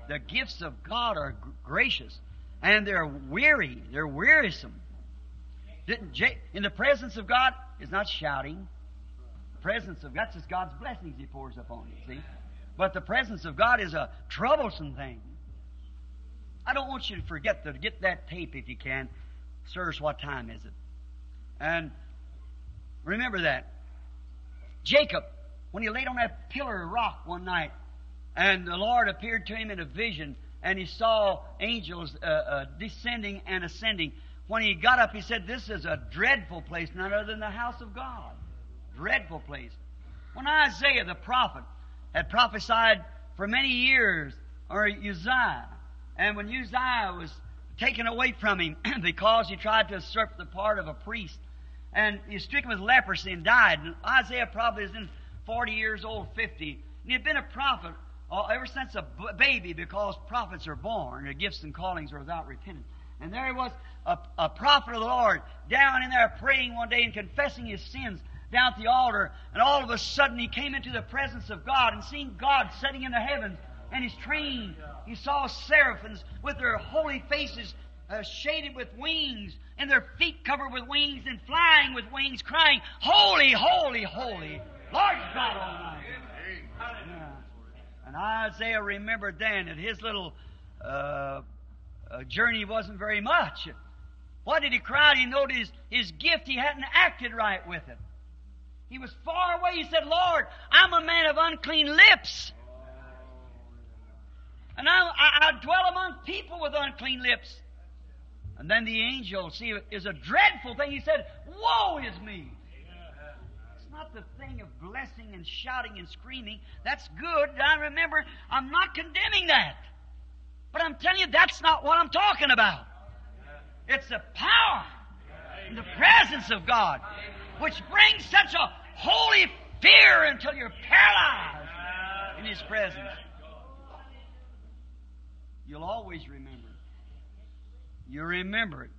The gifts of God are gracious and they're weary. They're wearisome. In the presence of God is not shouting. The presence of that's just God's blessings He pours upon you. See, but the presence of God is a troublesome thing. I don't want you to forget to get that tape if you can. Sirs, what time is it? And remember that. Jacob, when he laid on that pillar of rock one night, and the Lord appeared to him in a vision, and he saw angels uh, uh, descending and ascending. When he got up, he said, This is a dreadful place, none other than the house of God. Dreadful place. When Isaiah the prophet had prophesied for many years, or Uzziah, and when Uzziah was taken away from him because he tried to usurp the part of a priest. And he was stricken with leprosy and died. And Isaiah probably is in 40 years old, 50. And he had been a prophet uh, ever since a baby because prophets are born. Their gifts and callings are without repentance. And there he was, a, a prophet of the Lord, down in there praying one day and confessing his sins down at the altar. And all of a sudden he came into the presence of God and seeing God sitting in the heavens and his train. He saw seraphims with their holy faces uh, shaded with wings and their feet covered with wings and flying with wings, crying, Holy, holy, holy, Lord God Almighty. Yeah. And Isaiah remembered then that his little uh, uh, journey wasn't very much. Why did he cry? He noticed his, his gift, he hadn't acted right with it. He was far away. He said, Lord, I'm a man of unclean lips. And I, I, I dwell among people with unclean lips. And then the angel, see, is a dreadful thing. He said, Woe is me! It's not the thing of blessing and shouting and screaming. That's good. I remember, I'm not condemning that. But I'm telling you, that's not what I'm talking about. It's the power and the presence of God, which brings such a holy fear until you're paralyzed in His presence. You'll always remember. You remember it.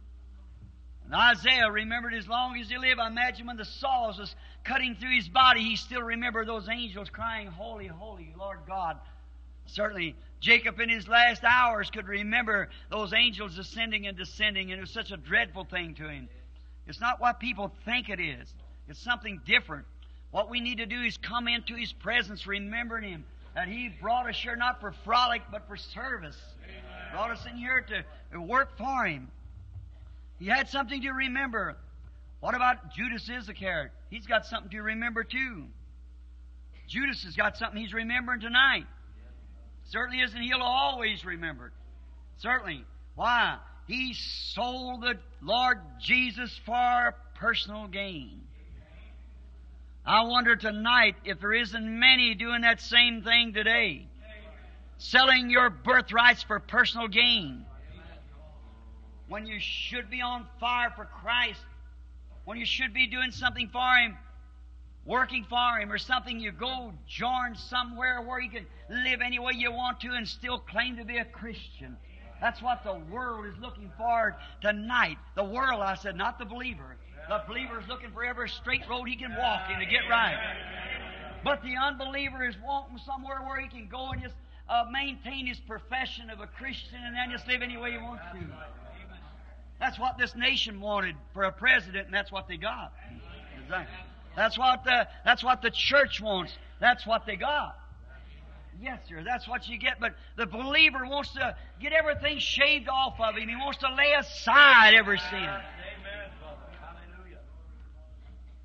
And Isaiah remembered as long as he lived. I imagine when the saws was cutting through his body, he still remembered those angels crying, Holy, holy, Lord God. Certainly, Jacob in his last hours could remember those angels ascending and descending, and it was such a dreadful thing to him. It's not what people think it is, it's something different. What we need to do is come into his presence, remembering him, that He brought us here not for frolic, but for service. Amen. Brought us in here to work for Him. He had something to remember. What about Judas Iscariot? He's got something to remember too. Judas has got something he's remembering tonight. Certainly isn't he'll always remember it. Certainly. Why? He sold the Lord Jesus for personal gain. I wonder tonight if there isn't many doing that same thing today. Selling your birthrights for personal gain. When you should be on fire for Christ. When you should be doing something for Him. Working for Him or something. You go join somewhere where you can live any way you want to and still claim to be a Christian. That's what the world is looking for tonight. The world, I said, not the believer. The believer is looking for every straight road he can walk in to get right. But the unbeliever is wanting somewhere where he can go and just uh, maintain his profession of a Christian and then just live any way he wants to. That's what this nation wanted for a president, and that's what they got. Exactly. That's what the, that's what the church wants. That's what they got. Yes, sir, that's what you get. But the believer wants to get everything shaved off of him. He wants to lay aside every sin. Amen, Father. Hallelujah.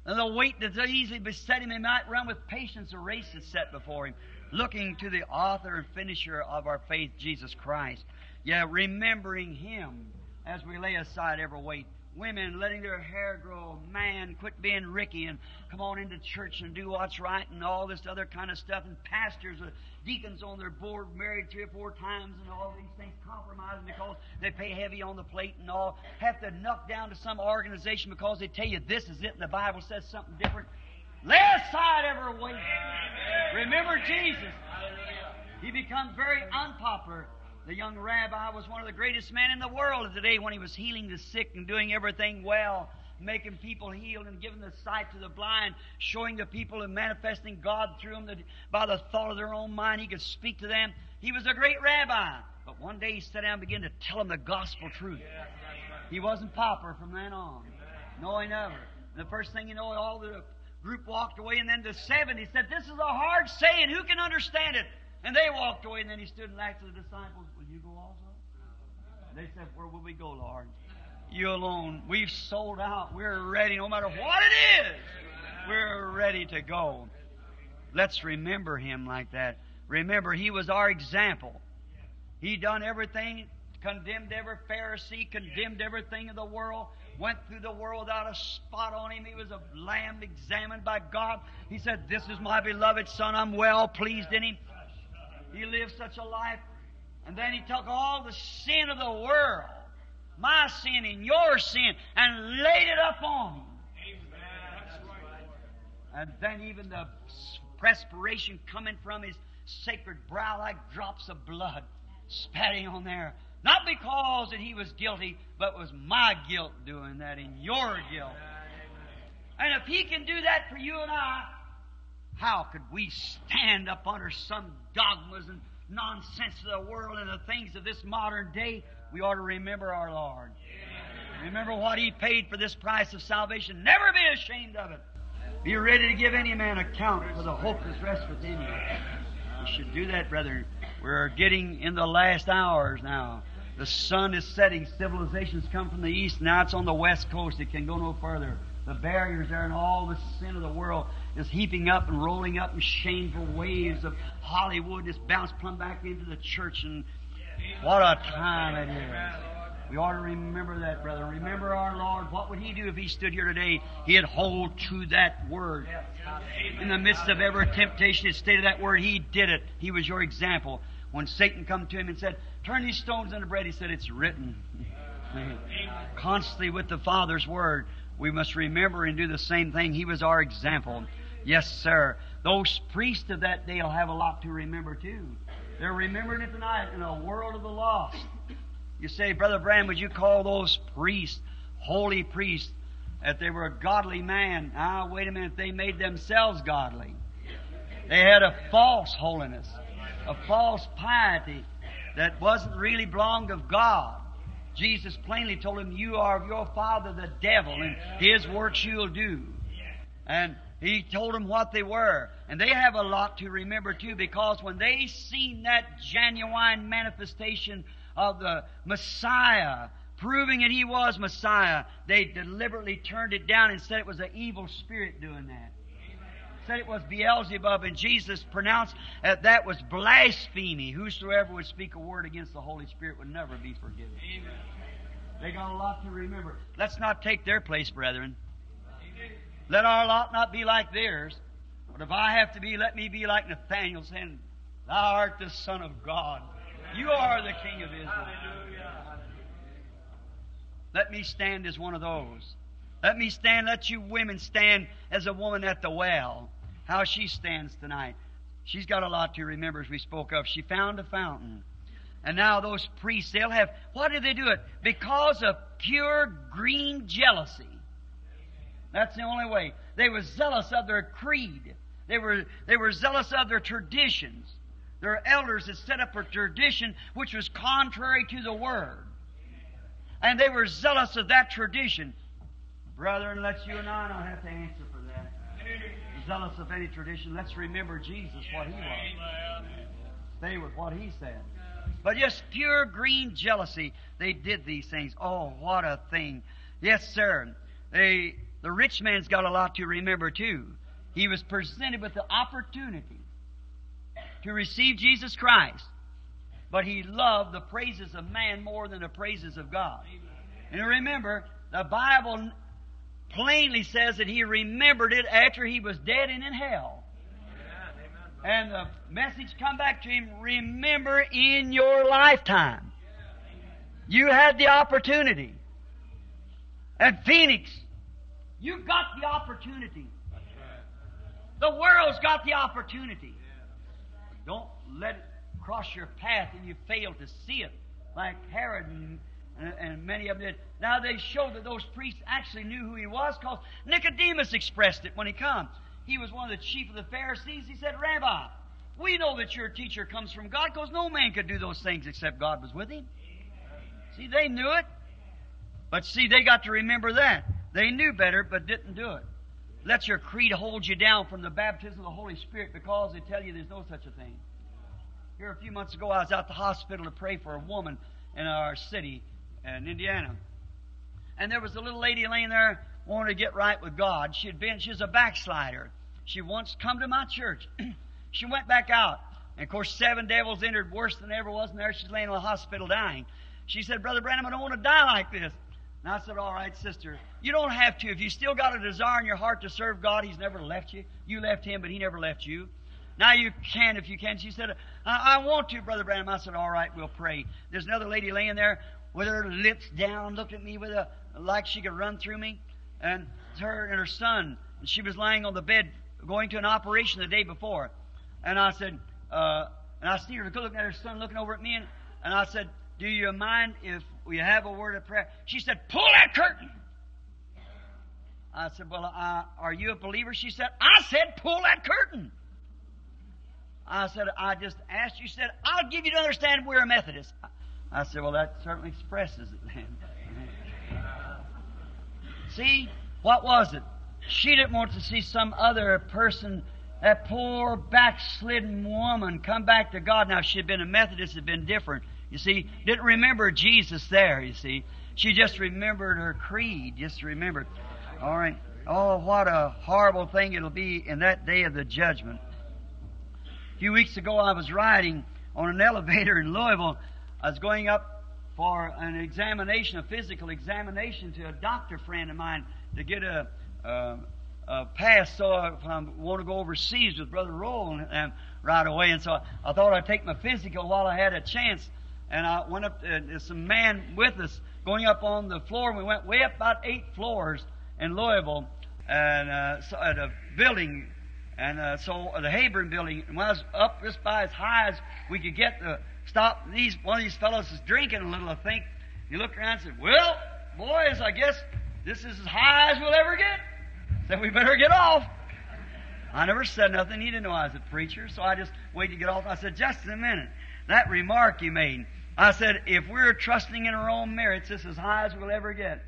And the weight that easily beset him, he might run with patience the race that's set before him, looking to the author and finisher of our faith, Jesus Christ. Yeah, remembering him as we lay aside every weight. Women letting their hair grow. Man, quit being Ricky and come on into church and do what's right and all this other kind of stuff. And pastors, uh, deacons on their board, married three or four times and all these things, compromising because they pay heavy on the plate and all. Have to knock down to some organization because they tell you this is it and the Bible says something different. Lay aside every weight. Remember Jesus. He becomes very unpopular. The young rabbi was one of the greatest men in the world today when he was healing the sick and doing everything well, making people healed and giving the sight to the blind, showing the people and manifesting God through them that by the thought of their own mind he could speak to them. He was a great rabbi. But one day he sat down and began to tell them the gospel truth. He wasn't pauper from then on. No, he never. And the first thing you know, all the group walked away, and then the seven, he said, This is a hard saying. Who can understand it? And they walked away, and then he stood and asked the disciples, Will you go also? They said, Where will we go, Lord? You alone. We've sold out. We're ready, no matter what it is. We're ready to go. Let's remember him like that. Remember, he was our example. He done everything, condemned every Pharisee, condemned everything in the world, went through the world without a spot on him. He was a lamb examined by God. He said, This is my beloved Son. I'm well pleased in him. He lived such a life. And then he took all the sin of the world, my sin and your sin, and laid it up on him. And then even the perspiration coming from his sacred brow like drops of blood spatting on there. Not because that he was guilty, but was my guilt doing that and your guilt. And if he can do that for you and I, how could we stand up under some dogmas and nonsense of the world and the things of this modern day? We ought to remember our Lord. Remember what He paid for this price of salvation. Never be ashamed of it. Be ready to give any man account for the hope that's rests within you. We should do that, brother. We're getting in the last hours now. The sun is setting. Civilizations come from the east. Now it's on the west coast. It can go no further. The barriers there and all the sin of the world is heaping up and rolling up in shameful waves of Hollywood. It's bounced plumb back into the church. And what a time it is. We ought to remember that, brother. Remember our Lord. What would He do if He stood here today? He'd hold to that word. In the midst of every temptation, it stated that word. He did it. He was your example. When Satan come to him and said, Turn these stones into bread, he said, It's written. Constantly with the Father's word. We must remember and do the same thing. He was our example. Yes, sir. Those priests of that day will have a lot to remember too. They're remembering it tonight in a world of the lost. You say, Brother Branham, would you call those priests holy priests that they were a godly man? Ah, wait a minute, they made themselves godly. They had a false holiness, a false piety that wasn't really belonged of God. Jesus plainly told him, You are of your father the devil, and his works you'll do. And he told them what they were. And they have a lot to remember too, because when they seen that genuine manifestation of the Messiah, proving that he was Messiah, they deliberately turned it down and said it was an evil spirit doing that. Said it was Beelzebub, and Jesus pronounced that that was blasphemy. Whosoever would speak a word against the Holy Spirit would never be forgiven. They got a lot to remember. Let's not take their place, brethren. Let our lot not be like theirs. But if I have to be, let me be like Nathaniel saying, Thou art the Son of God. You are the King of Israel. Let me stand as one of those. Let me stand, let you women stand as a woman at the well. How she stands tonight. She's got a lot to remember as we spoke of. She found a fountain. And now those priests, they'll have, why did they do it? Because of pure green jealousy. That's the only way. They were zealous of their creed. They were, they were zealous of their traditions. Their elders had set up a tradition which was contrary to the Word. And they were zealous of that tradition. Brethren, let you and I not have to answer for that. zealous of any tradition. Let's remember Jesus, what he was. Stay with what he said. But just pure green jealousy, they did these things. Oh, what a thing. Yes, sir. They, the rich man's got a lot to remember, too. He was presented with the opportunity to receive Jesus Christ, but he loved the praises of man more than the praises of God. And remember, the Bible plainly says that he remembered it after he was dead and in hell. And the message come back to him, remember in your lifetime. You had the opportunity. At Phoenix, you got the opportunity. The world's got the opportunity. Don't let it cross your path and you fail to see it, like Herod and, and, and many of them did. Now they show that those priests actually knew who he was because Nicodemus expressed it when he come. He was one of the chief of the Pharisees. He said, Rabbi, we know that your teacher comes from God because no man could do those things except God was with him. See, they knew it. But see, they got to remember that. They knew better, but didn't do it. Let your creed hold you down from the baptism of the Holy Spirit because they tell you there's no such a thing. Here a few months ago, I was out the hospital to pray for a woman in our city in Indiana. And there was a little lady laying there wanting to get right with God. She had been, she was a backslider. She once come to my church. she went back out. And of course, seven devils entered worse than ever was, in there she's laying in the hospital dying. She said, Brother Branham, I don't want to die like this. And I said, All right, sister, you don't have to. If you still got a desire in your heart to serve God, He's never left you. You left Him, but He never left you. Now you can if you can. She said, I, I want to, Brother Branham. I said, All right, we'll pray. There's another lady laying there with her lips down, looked at me with a like she could run through me. And her and her son, and she was lying on the bed going to an operation the day before. And I said, uh, and I see her looking at her son looking over at me, and, and I said, Do you mind if we have a word of prayer? She said, Pull that curtain. I said, Well, uh, are you a believer? She said, I said, Pull that curtain. I said, I just asked you, she said, I'll give you to understand we're a Methodist. I said, Well, that certainly expresses it then. see, what was it? She didn't want to see some other person, that poor backslidden woman, come back to God. Now, if she had been a Methodist, it had been different. You see, didn't remember Jesus there, you see. She just remembered her creed, just remembered. All right. Oh, what a horrible thing it'll be in that day of the judgment. A few weeks ago, I was riding on an elevator in Louisville. I was going up for an examination, a physical examination to a doctor friend of mine to get a, a pass so if I want to go overseas with Brother Roll and, and right away. And so I, I thought I'd take my physical while I had a chance. And I went up, to, there's some man with us going up on the floor. We went way up about eight floors in Louisville and uh, so at a building. And uh, so uh, the Heyburn building, and when I was up just by as high as we could get to stop, these one of these fellows is drinking a little, I think. He looked around and said, Well, boys, I guess this is as high as we'll ever get. Said we better get off. I never said nothing. He didn't know I was a preacher, so I just waited to get off. I said, Just a minute. That remark you made, I said, if we're trusting in our own merits, this is as high as we'll ever get.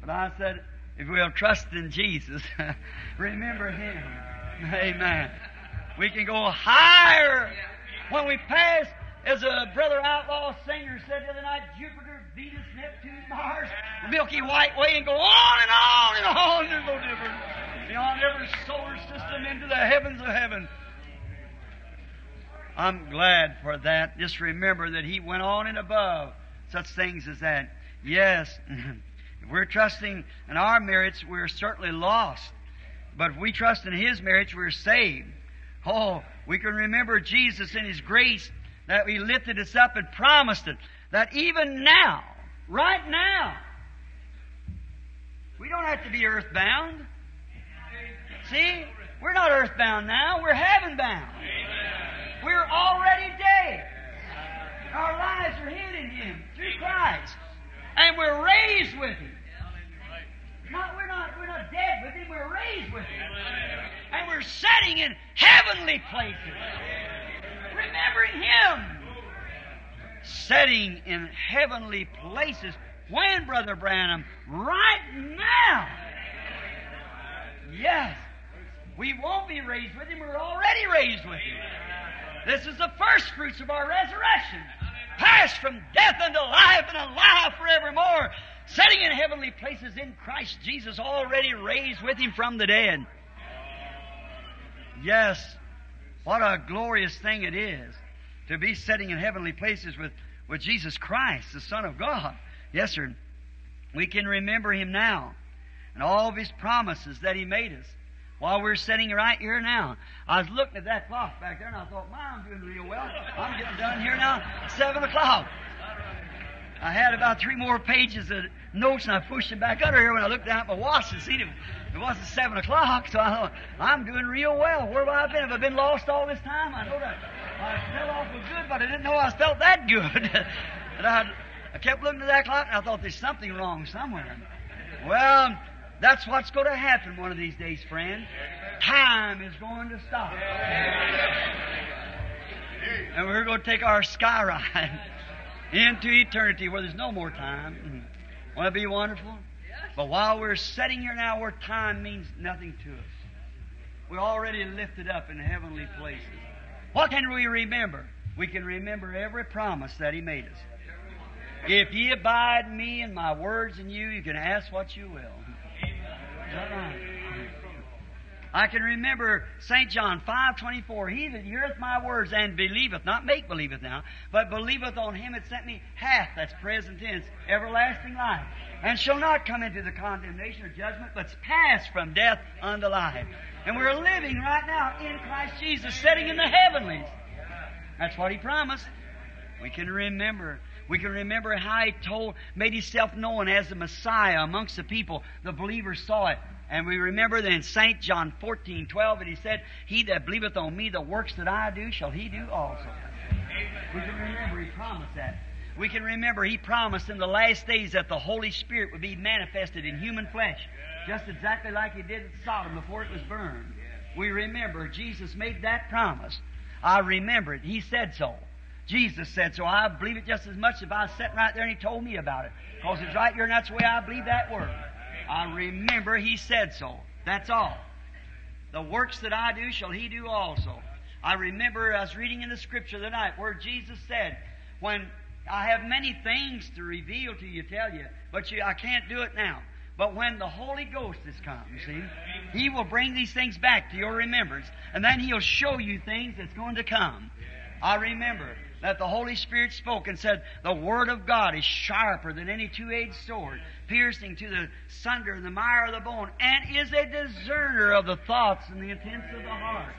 But I said, if we'll trust in Jesus, remember Him. Amen. We can go higher. When we pass, as a brother outlaw singer said the other night, Jupiter, Venus, Neptune, Mars, Milky White Way, and go on and on and on. There's no difference. Beyond every solar system into the heavens of heaven. I'm glad for that. Just remember that He went on and above such things as that. Yes, if we're trusting in our merits, we're certainly lost. But if we trust in His merits, we're saved. Oh, we can remember Jesus in His grace that He lifted us up and promised it. That even now, right now, we don't have to be earthbound. See? We're not earthbound now, we're heaven bound. We're already dead. Our lives are hid in Him through Christ. And we're raised with Him. Not, we're not we're not dead with Him, we're raised with Him. And we're setting in heavenly places. Remembering Him. Setting in heavenly places. When, Brother Branham? Right now. Yes. We won't be raised with him. We're already raised with him. This is the first fruits of our resurrection. Passed from death unto life and alive forevermore. Sitting in heavenly places in Christ Jesus, already raised with him from the dead. Yes, what a glorious thing it is to be sitting in heavenly places with, with Jesus Christ, the Son of God. Yes, sir. We can remember him now and all of his promises that he made us while we're sitting right here now. I was looking at that clock back there and I thought, man, I'm doing real well. I'm getting done here now. Seven o'clock. I had about three more pages of notes and I pushed them back under here when I looked down at my watch and seen it. It wasn't seven o'clock, so I thought, I'm doing real well. Where have I been? Have I been lost all this time? I know that I felt awful good, but I didn't know I felt that good. and I, I kept looking at that clock and I thought there's something wrong somewhere. Well, that's what's going to happen one of these days, friend. Time is going to stop. And we're going to take our sky ride into eternity where there's no more time. Mm-hmm. Won't it be wonderful? But while we're sitting here now where time means nothing to us, we're already lifted up in heavenly places. What can we remember? We can remember every promise that He made us. If ye abide in me and my words in you, you can ask what you will. I can remember St. John 5.24, He that heareth my words and believeth, not make believeth now, but believeth on Him that sent me hath, that's present tense, everlasting life, and shall not come into the condemnation or judgment, but's passed from death unto life. And we're living right now in Christ Jesus, sitting in the heavenlies. That's what He promised. We can remember. We can remember how He told, made Himself known as the Messiah amongst the people. The believers saw it. And we remember that in St. John 14, 12, that he said, He that believeth on me, the works that I do, shall he do also. We can remember he promised that. We can remember he promised in the last days that the Holy Spirit would be manifested in human flesh, just exactly like he did at Sodom before it was burned. We remember Jesus made that promise. I remember it. He said so. Jesus said so. I believe it just as much if I sitting right there and he told me about it. Because it's right here and that's the way I believe that word. I remember he said so. That's all. The works that I do shall he do also. I remember I was reading in the scripture the night where Jesus said, when I have many things to reveal to you, tell you, but you, I can't do it now. But when the Holy Ghost has come, see, He will bring these things back to your remembrance, and then He'll show you things that's going to come. I remember that the Holy Spirit spoke and said, The Word of God is sharper than any two-edged sword, piercing to the sunder and the mire of the bone, and is a discerner of the thoughts and the intents of the heart.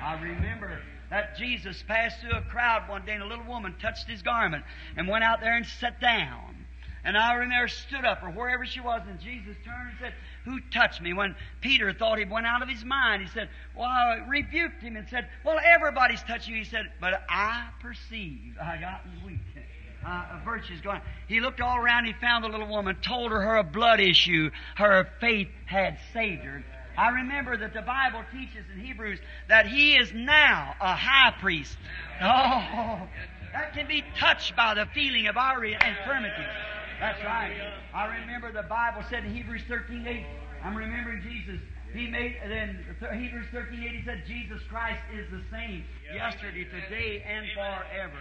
I remember that Jesus passed through a crowd one day and a little woman touched his garment and went out there and sat down. And I remember stood up or wherever she was and Jesus turned and said, Who touched me? When Peter thought he went out of his mind, he said, Well, I rebuked him and said, Well, everybody's touching you. He said, But I perceive I gotten weak. Uh, virtue's gone. He looked all around, he found the little woman, told her her blood issue, her faith had saved her. I remember that the Bible teaches in Hebrews that he is now a high priest. Oh, that can be touched by the feeling of our infirmities. That's right. I remember the Bible said in Hebrews 13 8, I'm remembering Jesus. He made, then Hebrews 13 8, he said, Jesus Christ is the same yesterday, today, and forever.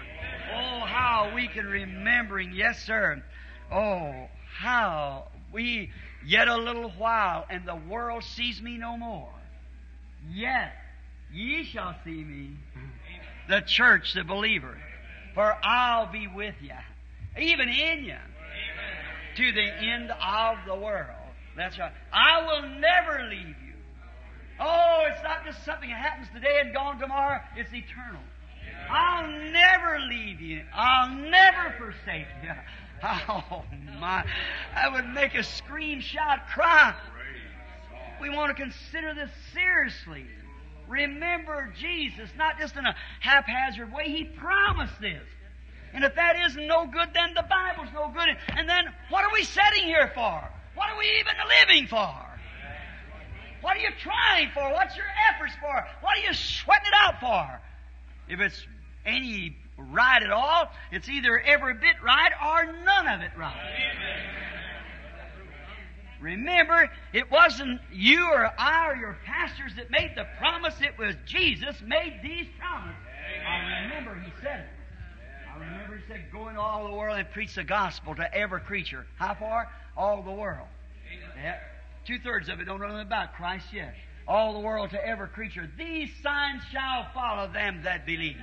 Oh, how we can remembering, yes, sir. Oh, how we, yet a little while, and the world sees me no more. Yet ye shall see me, the church, the believer, for I'll be with you, even in you to the end of the world. That's right. I will never leave you. Oh, it's not just something that happens today and gone tomorrow. It's eternal. I'll never leave you. I'll never forsake you. Oh my. I would make a scream, shout, cry. We want to consider this seriously. Remember Jesus, not just in a haphazard way. He promised this. And if that isn't no good, then the Bible's no good. And then what are we sitting here for? What are we even living for? What are you trying for? What's your efforts for? What are you sweating it out for? If it's any right at all, it's either every bit right or none of it right. Remember, it wasn't you or I or your pastors that made the promise, it was Jesus made these promises. I remember he said it. I remember he said, Go into all the world and preach the gospel to every creature. How far? All the world. Yeah. Two thirds of it don't know anything about Christ yet. All the world to every creature. These signs shall follow them that believe.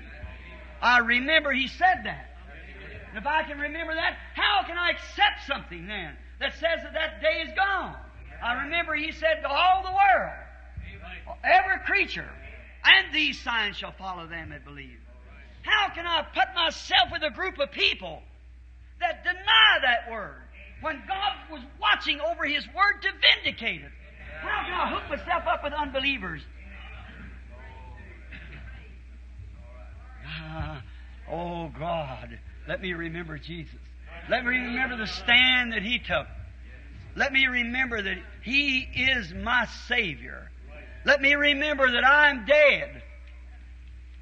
I remember he said that. And if I can remember that, how can I accept something then that says that that day is gone? I remember he said to all the world, every creature, and these signs shall follow them that believe. How can I put myself with a group of people that deny that word when God was watching over His word to vindicate it? How can I hook myself up with unbelievers? Ah, oh God, let me remember Jesus. Let me remember the stand that He took. Let me remember that He is my Savior. Let me remember that I'm dead.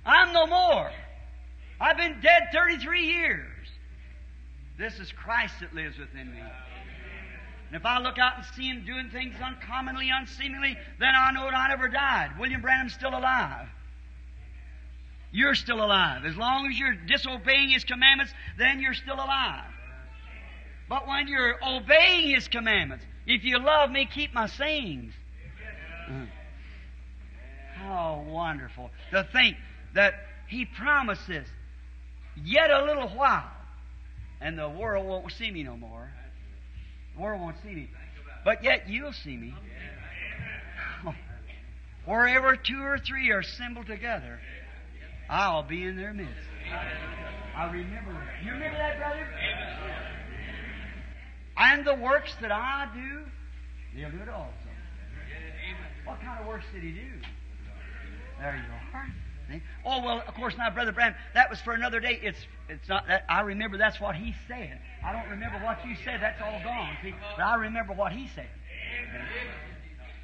I'm no more. I've been dead 33 years. This is Christ that lives within me. And if I look out and see Him doing things uncommonly, unseemingly, then I know that I never died. William Branham's still alive. You're still alive. As long as you're disobeying His commandments, then you're still alive. But when you're obeying His commandments, if you love me, keep my sayings. Uh, how wonderful to think that He promised this. Yet a little while, and the world won't see me no more. The world won't see me. But yet you'll see me. Wherever two or three are assembled together, I'll be in their midst. I remember that. You remember that, brother? And the works that I do, they'll do it also. What kind of works did he do? There you are. Oh well, of course not, Brother Branham, That was for another day. It's it's not. That, I remember that's what he said. I don't remember what you said. That's all gone. See, but I remember what he said.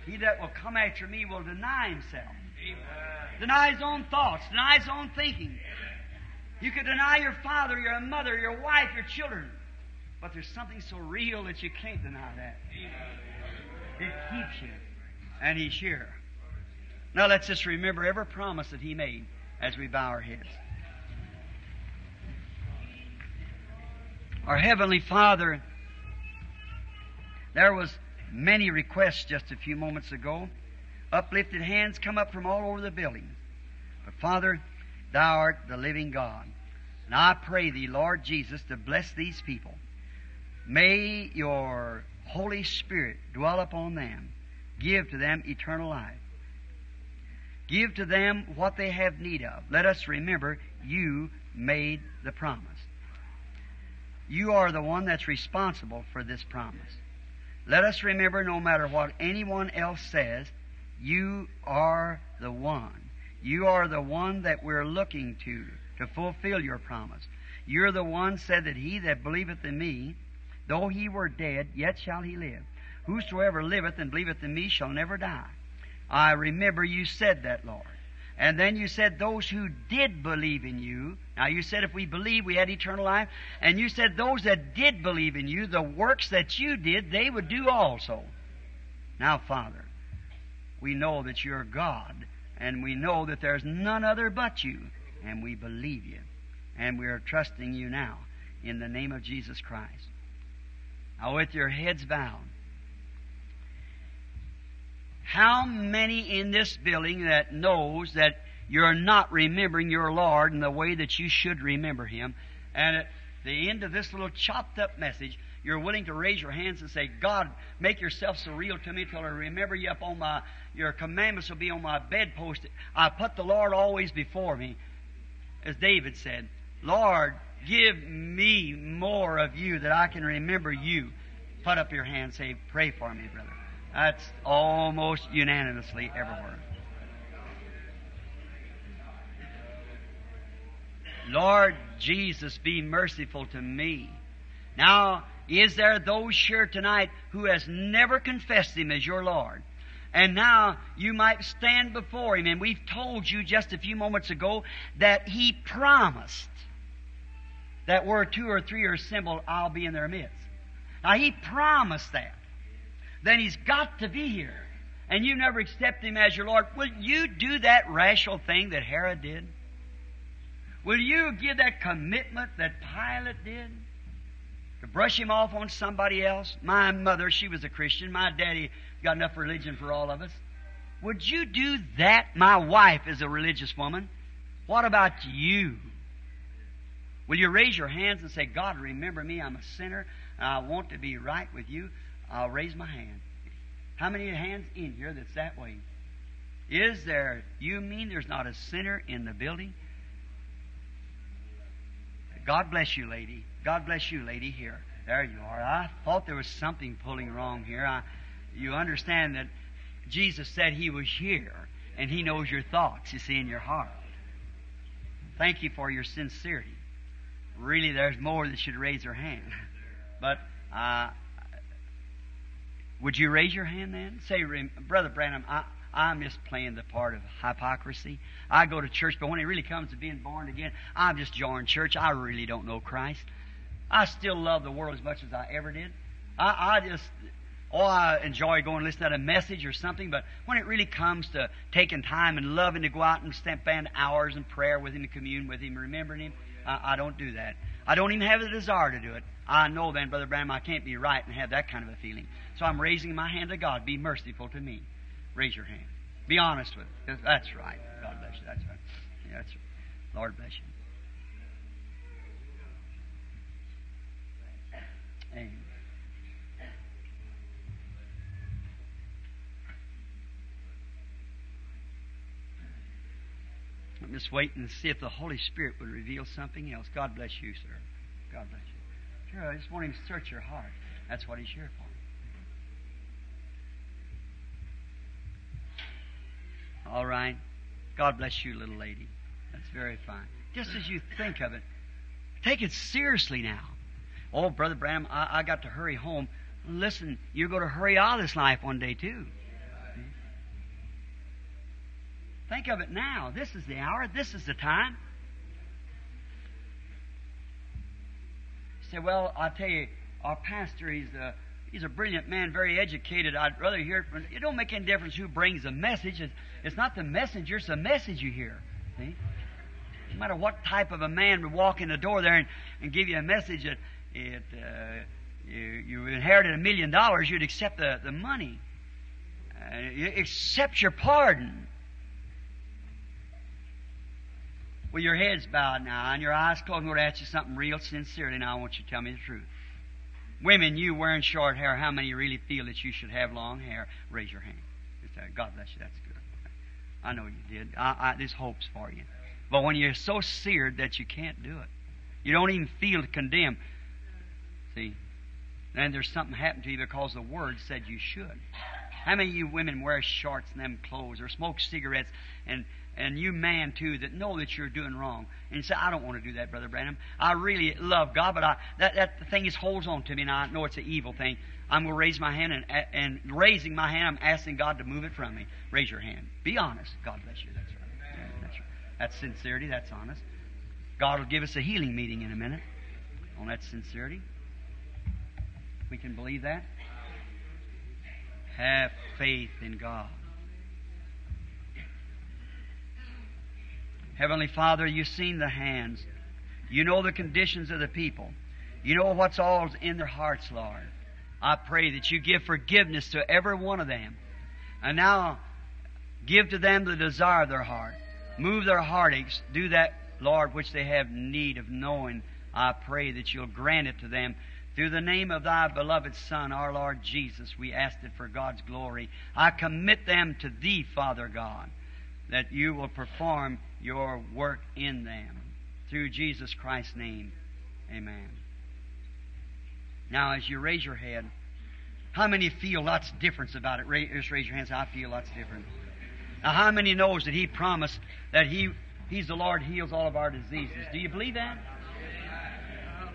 He that will come after me will deny himself, deny his own thoughts, deny his own thinking. You could deny your father, your mother, your wife, your children, but there's something so real that you can't deny that. It keeps you, and he's here. Now let's just remember every promise that He made as we bow our heads. Our Heavenly Father, there was many requests just a few moments ago. Uplifted hands come up from all over the building. But Father, Thou art the living God. And I pray Thee, Lord Jesus, to bless these people. May Your Holy Spirit dwell upon them. Give to them eternal life. Give to them what they have need of. Let us remember you made the promise. You are the one that's responsible for this promise. Let us remember no matter what anyone else says, you are the one. You are the one that we're looking to to fulfill your promise. You're the one said that he that believeth in me, though he were dead, yet shall he live. Whosoever liveth and believeth in me shall never die. I remember you said that, Lord. And then you said those who did believe in you. Now you said if we believe we had eternal life. And you said those that did believe in you, the works that you did, they would do also. Now, Father, we know that you're God. And we know that there's none other but you. And we believe you. And we are trusting you now in the name of Jesus Christ. Now, with your heads bowed, how many in this building that knows that you're not remembering your Lord in the way that you should remember Him? And at the end of this little chopped up message, you're willing to raise your hands and say, God, make yourself so real to me till I remember you up on my, your commandments will be on my bedpost. I put the Lord always before me. As David said, Lord, give me more of you that I can remember you. Put up your hand say, pray for me, brother. That's almost unanimously everywhere. Lord Jesus, be merciful to me. Now, is there those here tonight who has never confessed Him as your Lord? And now you might stand before Him. And we've told you just a few moments ago that He promised that where two or three are assembled, I'll be in their midst. Now He promised that. Then He's got to be here. And you never accept Him as your Lord. Will you do that rational thing that Herod did? Will you give that commitment that Pilate did? To brush him off on somebody else? My mother, she was a Christian. My daddy got enough religion for all of us. Would you do that? My wife is a religious woman. What about you? Will you raise your hands and say, God, remember me, I'm a sinner, I want to be right with you? I'll raise my hand. How many hands in here that's that way? Is there, you mean there's not a sinner in the building? God bless you, lady. God bless you, lady, here. There you are. I thought there was something pulling wrong here. I, you understand that Jesus said He was here, and He knows your thoughts, you see, in your heart. Thank you for your sincerity. Really, there's more that should raise their hand. But, uh, would you raise your hand then? Say, Brother Branham, I, I'm just playing the part of hypocrisy. I go to church, but when it really comes to being born again, I'm just joining church. I really don't know Christ. I still love the world as much as I ever did. I, I just, oh, I enjoy going and listening to a message or something, but when it really comes to taking time and loving to go out and spend hours in prayer with Him, to commune with Him, remembering Him, I, I don't do that. I don't even have the desire to do it. I know then, Brother Branham, I can't be right and have that kind of a feeling. So I'm raising my hand to God. Be merciful to me. Raise your hand. Be honest with it. That's right. God bless you. That's right. Yeah, that's right. Lord bless you. Amen. I'm just waiting to see if the Holy Spirit would reveal something else. God bless you, sir. God bless you. Sure, I just want Him to search your heart. That's what He's here for. All right. God bless you, little lady. That's very fine. Just as you think of it, take it seriously now. Oh, Brother Branham, I, I got to hurry home. Listen, you're going to hurry out of this life one day, too. Think of it now. This is the hour. This is the time. You say, well, I'll tell you, our pastor, he's a, he's a brilliant man, very educated. I'd rather hear it from, it don't make any difference who brings the message. It's, it's not the messenger, it's the message you hear. See? No matter what type of a man would walk in the door there and, and give you a message that it, uh, you, you inherited a million dollars, you'd accept the, the money. Uh, you accept your pardon. With your heads bowed now and your eyes closed, I'm going to ask you something real sincerely now. I want you to tell me the truth. Women, you wearing short hair, how many really feel that you should have long hair? Raise your hand. God bless you. That's good. I know you did. I, I, there's hopes for you. But when you're so seared that you can't do it, you don't even feel condemned. See, then there's something happened to you because the Word said you should. How many of you women wear shorts and them clothes or smoke cigarettes and and you man too that know that you're doing wrong and say, I don't want to do that, Brother Branham. I really love God, but I, that, that thing is holds on to me and I know it's an evil thing. I'm going to raise my hand and, and raising my hand, I'm asking God to move it from me. Raise your hand. Be honest. God bless you. That's right. That's right. That's sincerity. That's honest. God will give us a healing meeting in a minute on that sincerity. We can believe that. Have faith in God. Heavenly Father, you've seen the hands. You know the conditions of the people. You know what's all in their hearts, Lord. I pray that you give forgiveness to every one of them. And now, give to them the desire of their heart. Move their heartaches. Do that, Lord, which they have need of knowing. I pray that you'll grant it to them. Through the name of thy beloved Son, our Lord Jesus, we ask it for God's glory. I commit them to thee, Father God, that you will perform your work in them. Through Jesus Christ's name. Amen. Now, as you raise your head, how many feel lots of difference about it? Just raise your hands. I feel lots different. Now, how many knows that He promised that He He's the Lord heals all of our diseases? Do you believe that?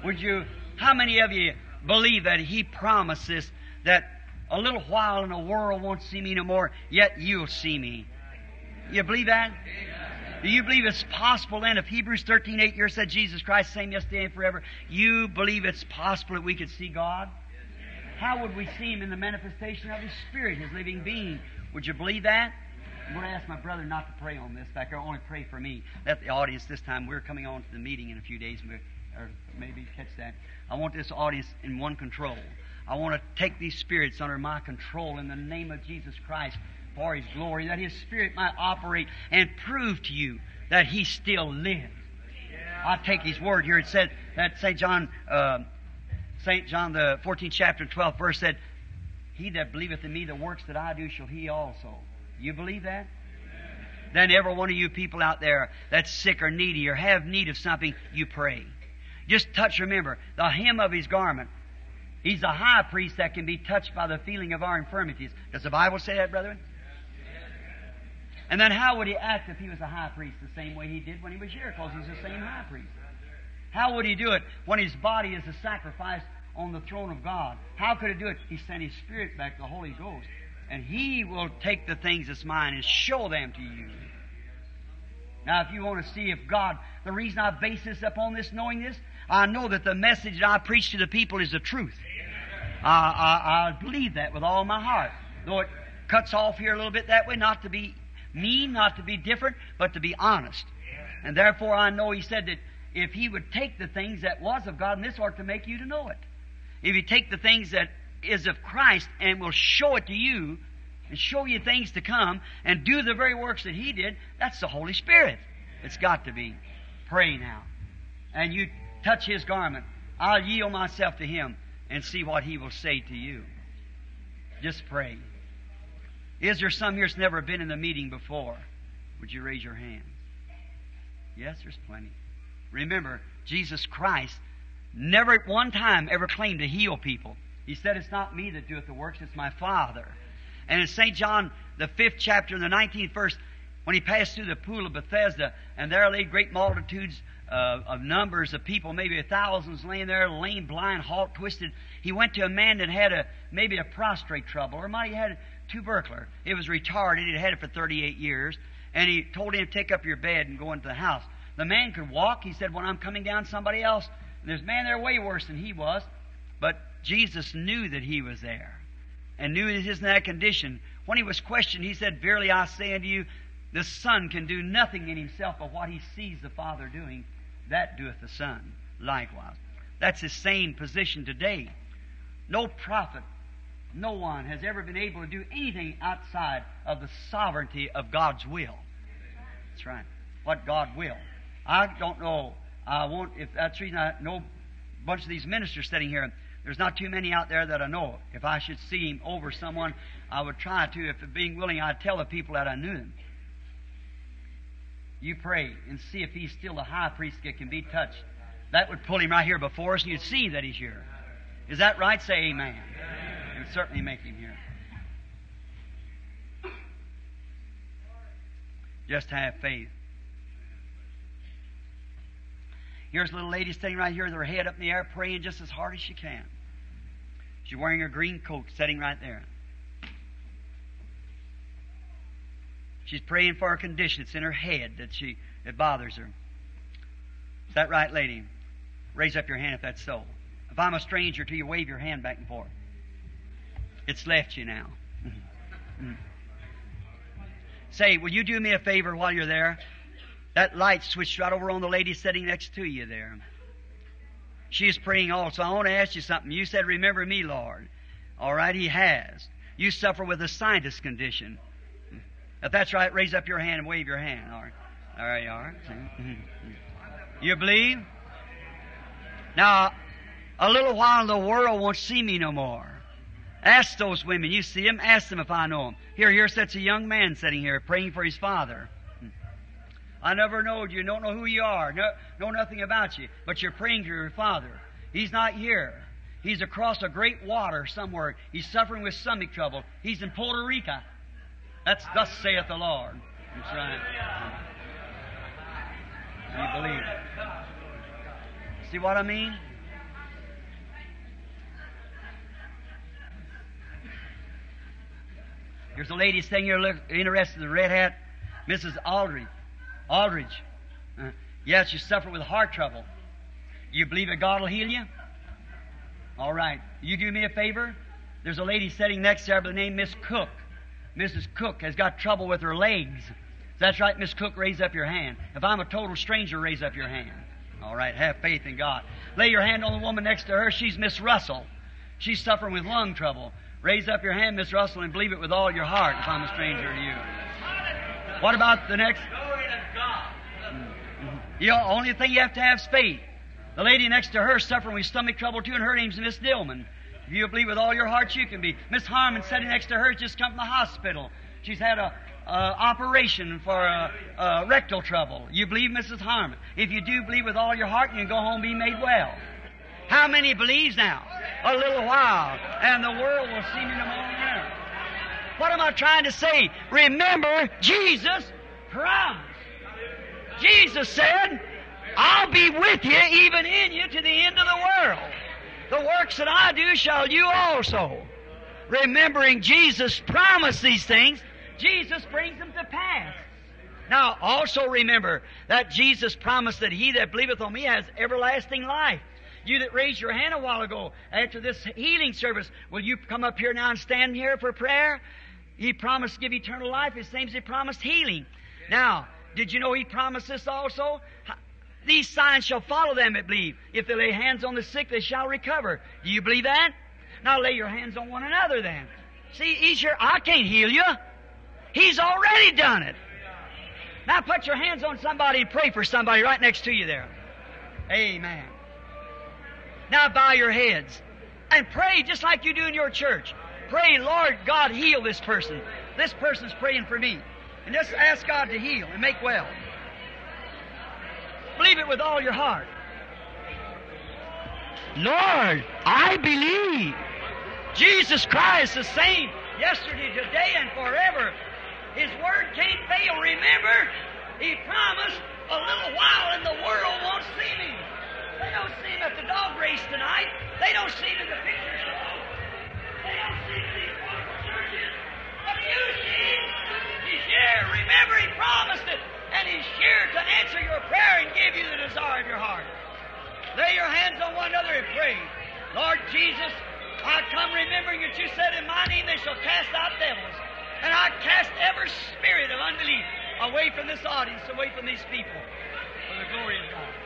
Would you? How many of you believe that He promises that a little while and the world won't see me no more, yet you'll see me? You believe that? Do you believe it's possible then, if Hebrews 13, 8 here said Jesus Christ, same yesterday and forever, you believe it's possible that we could see God? how would we see Him in the manifestation of His Spirit, His living being? Would you believe that? I'm going to ask my brother not to pray on this back there. Only pray for me. Let the audience this time. We're coming on to the meeting in a few days, or maybe catch that. I want this audience in one control. I want to take these spirits under my control in the name of Jesus Christ for His glory, that His Spirit might operate and prove to you that He still lives. I take His word here. It said that St. John, uh, St. John, the 14th chapter, 12th verse said, He that believeth in me, the works that I do shall he also. You believe that? Then every one of you people out there that's sick or needy or have need of something, you pray. Just touch, remember, the hem of his garment. He's the high priest that can be touched by the feeling of our infirmities. Does the Bible say that, brethren? And then how would he act if he was a high priest the same way he did when he was here? Because he's the same high priest. How would he do it when his body is a sacrifice on the throne of God? How could he do it? He sent his Spirit back, the Holy Ghost. And he will take the things that's mine and show them to you. Now, if you want to see if God, the reason I base this upon this, knowing this, I know that the message that I preach to the people is the truth. I, I, I believe that with all my heart. Though it cuts off here a little bit that way, not to be mean, not to be different, but to be honest. And therefore I know he said that if he would take the things that was of God, and this ought to make you to know it. If he take the things that is of Christ and will show it to you, and show you things to come, and do the very works that he did, that's the Holy Spirit. It's got to be. Pray now. And you touch his garment. I'll yield myself to him and see what he will say to you. Just pray. Is there some here that's never been in the meeting before? Would you raise your hand? Yes, there's plenty. Remember, Jesus Christ never at one time ever claimed to heal people. He said, It's not me that doeth the works, it's my Father. And in St. John, the fifth chapter, the 19th verse, when he passed through the pool of Bethesda, and there lay great multitudes uh, of numbers of people, maybe thousands laying there, lame, blind, halt, twisted. He went to a man that had a maybe a prostrate trouble, or might have had tubercular. It was retarded. He'd had it for 38 years. And he told him to take up your bed and go into the house. The man could walk. He said, When I'm coming down, somebody else. And there's a man there way worse than he was. But Jesus knew that he was there and knew was in that condition. When he was questioned, he said, Verily I say unto you, the Son can do nothing in himself but what he sees the Father doing. That doeth the Son likewise. That's his same position today. No prophet, no one has ever been able to do anything outside of the sovereignty of God's will. That's right. What God will. I don't know. I won't, if that's the reason I know a bunch of these ministers sitting here. There's not too many out there that I know. If I should see him over someone, I would try to. If being willing, I'd tell the people that I knew him. You pray and see if he's still the high priest that can be touched. That would pull him right here before us, and you'd see that he's here. Is that right? Say amen. It certainly make him here. Just have faith. Here's a little lady sitting right here with her head up in the air, praying just as hard as she can. She's wearing her green coat, sitting right there. She's praying for a condition. It's in her head that she it bothers her. Is that right, lady? Raise up your hand if that's so. If I'm a stranger to you, wave your hand back and forth. It's left you now. Say, will you do me a favor while you're there? That light switched right over on the lady sitting next to you there. She's praying also. I want to ask you something. You said, Remember me, Lord. All right, He has. You suffer with a sinus condition. If that's right, raise up your hand and wave your hand. All right. There you are. You believe? Now, a little while the world won't see me no more. Ask those women. You see them? Ask them if I know them. Here, here sits a young man sitting here praying for his father. I never knowed you. Don't know who you are. No, know nothing about you. But you're praying to your father. He's not here. He's across a great water somewhere. He's suffering with stomach trouble. He's in Puerto Rico. That's thus saith the Lord. That's right. You believe. See what I mean? There's a lady sitting here look, interested in the red hat, Mrs. Aldridge. Aldridge. Uh, yes, you suffer with heart trouble. You believe that God will heal you? All right. You do me a favor? There's a lady sitting next to her by the name Miss Cook. Mrs. Cook has got trouble with her legs. That's right, Miss Cook, raise up your hand. If I'm a total stranger, raise up your hand. All right, have faith in God. Lay your hand on the woman next to her. She's Miss Russell. She's suffering with lung trouble. Raise up your hand, Miss Russell, and believe it with all your heart if I'm a stranger to you. What about the next? Glory to God. The only thing you have to have is faith. The lady next to her suffering with stomach trouble too, and her name's Miss Dillman. If you believe with all your heart, you can be. Miss Harmon sitting next to her just come from the hospital. She's had a uh, operation for uh, uh, rectal trouble. You believe, Mrs. Harmon? If you do believe with all your heart, you can go home and be made well. How many believes now? A little while, and the world will see me in the morning. hour. What am I trying to say? Remember, Jesus promised. Jesus said, I'll be with you, even in you, to the end of the world. The works that I do shall you also. Remembering Jesus promised these things, Jesus brings them to pass. Now, also remember that Jesus promised that he that believeth on me has everlasting life. You that raised your hand a while ago after this healing service, will you come up here now and stand here for prayer? He promised to give eternal life, same as he promised healing. Now, did you know he promised this also? These signs shall follow them that believe. If they lay hands on the sick, they shall recover. Do you believe that? Now lay your hands on one another then. See, he's I can't heal you. He's already done it. Now put your hands on somebody and pray for somebody right next to you there. Amen. Now bow your heads and pray just like you do in your church. Pray, Lord God, heal this person. This person's praying for me. And just ask God to heal and make well. Believe it with all your heart. Lord, I believe. Jesus Christ the same yesterday, today, and forever. His word can't fail. Remember, He promised a little while and the world won't see me. They don't see him at the dog race tonight. They don't see him in the picture show. They don't see him in these wonderful churches. But you see him. He's here. Remember, He promised it. And He's here to answer your prayer and give you the desire of your heart. Lay your hands on one another and pray. Lord Jesus, I come remembering that you said in my name they shall cast out devils. And I cast every spirit of unbelief away from this audience, away from these people, for the glory of God.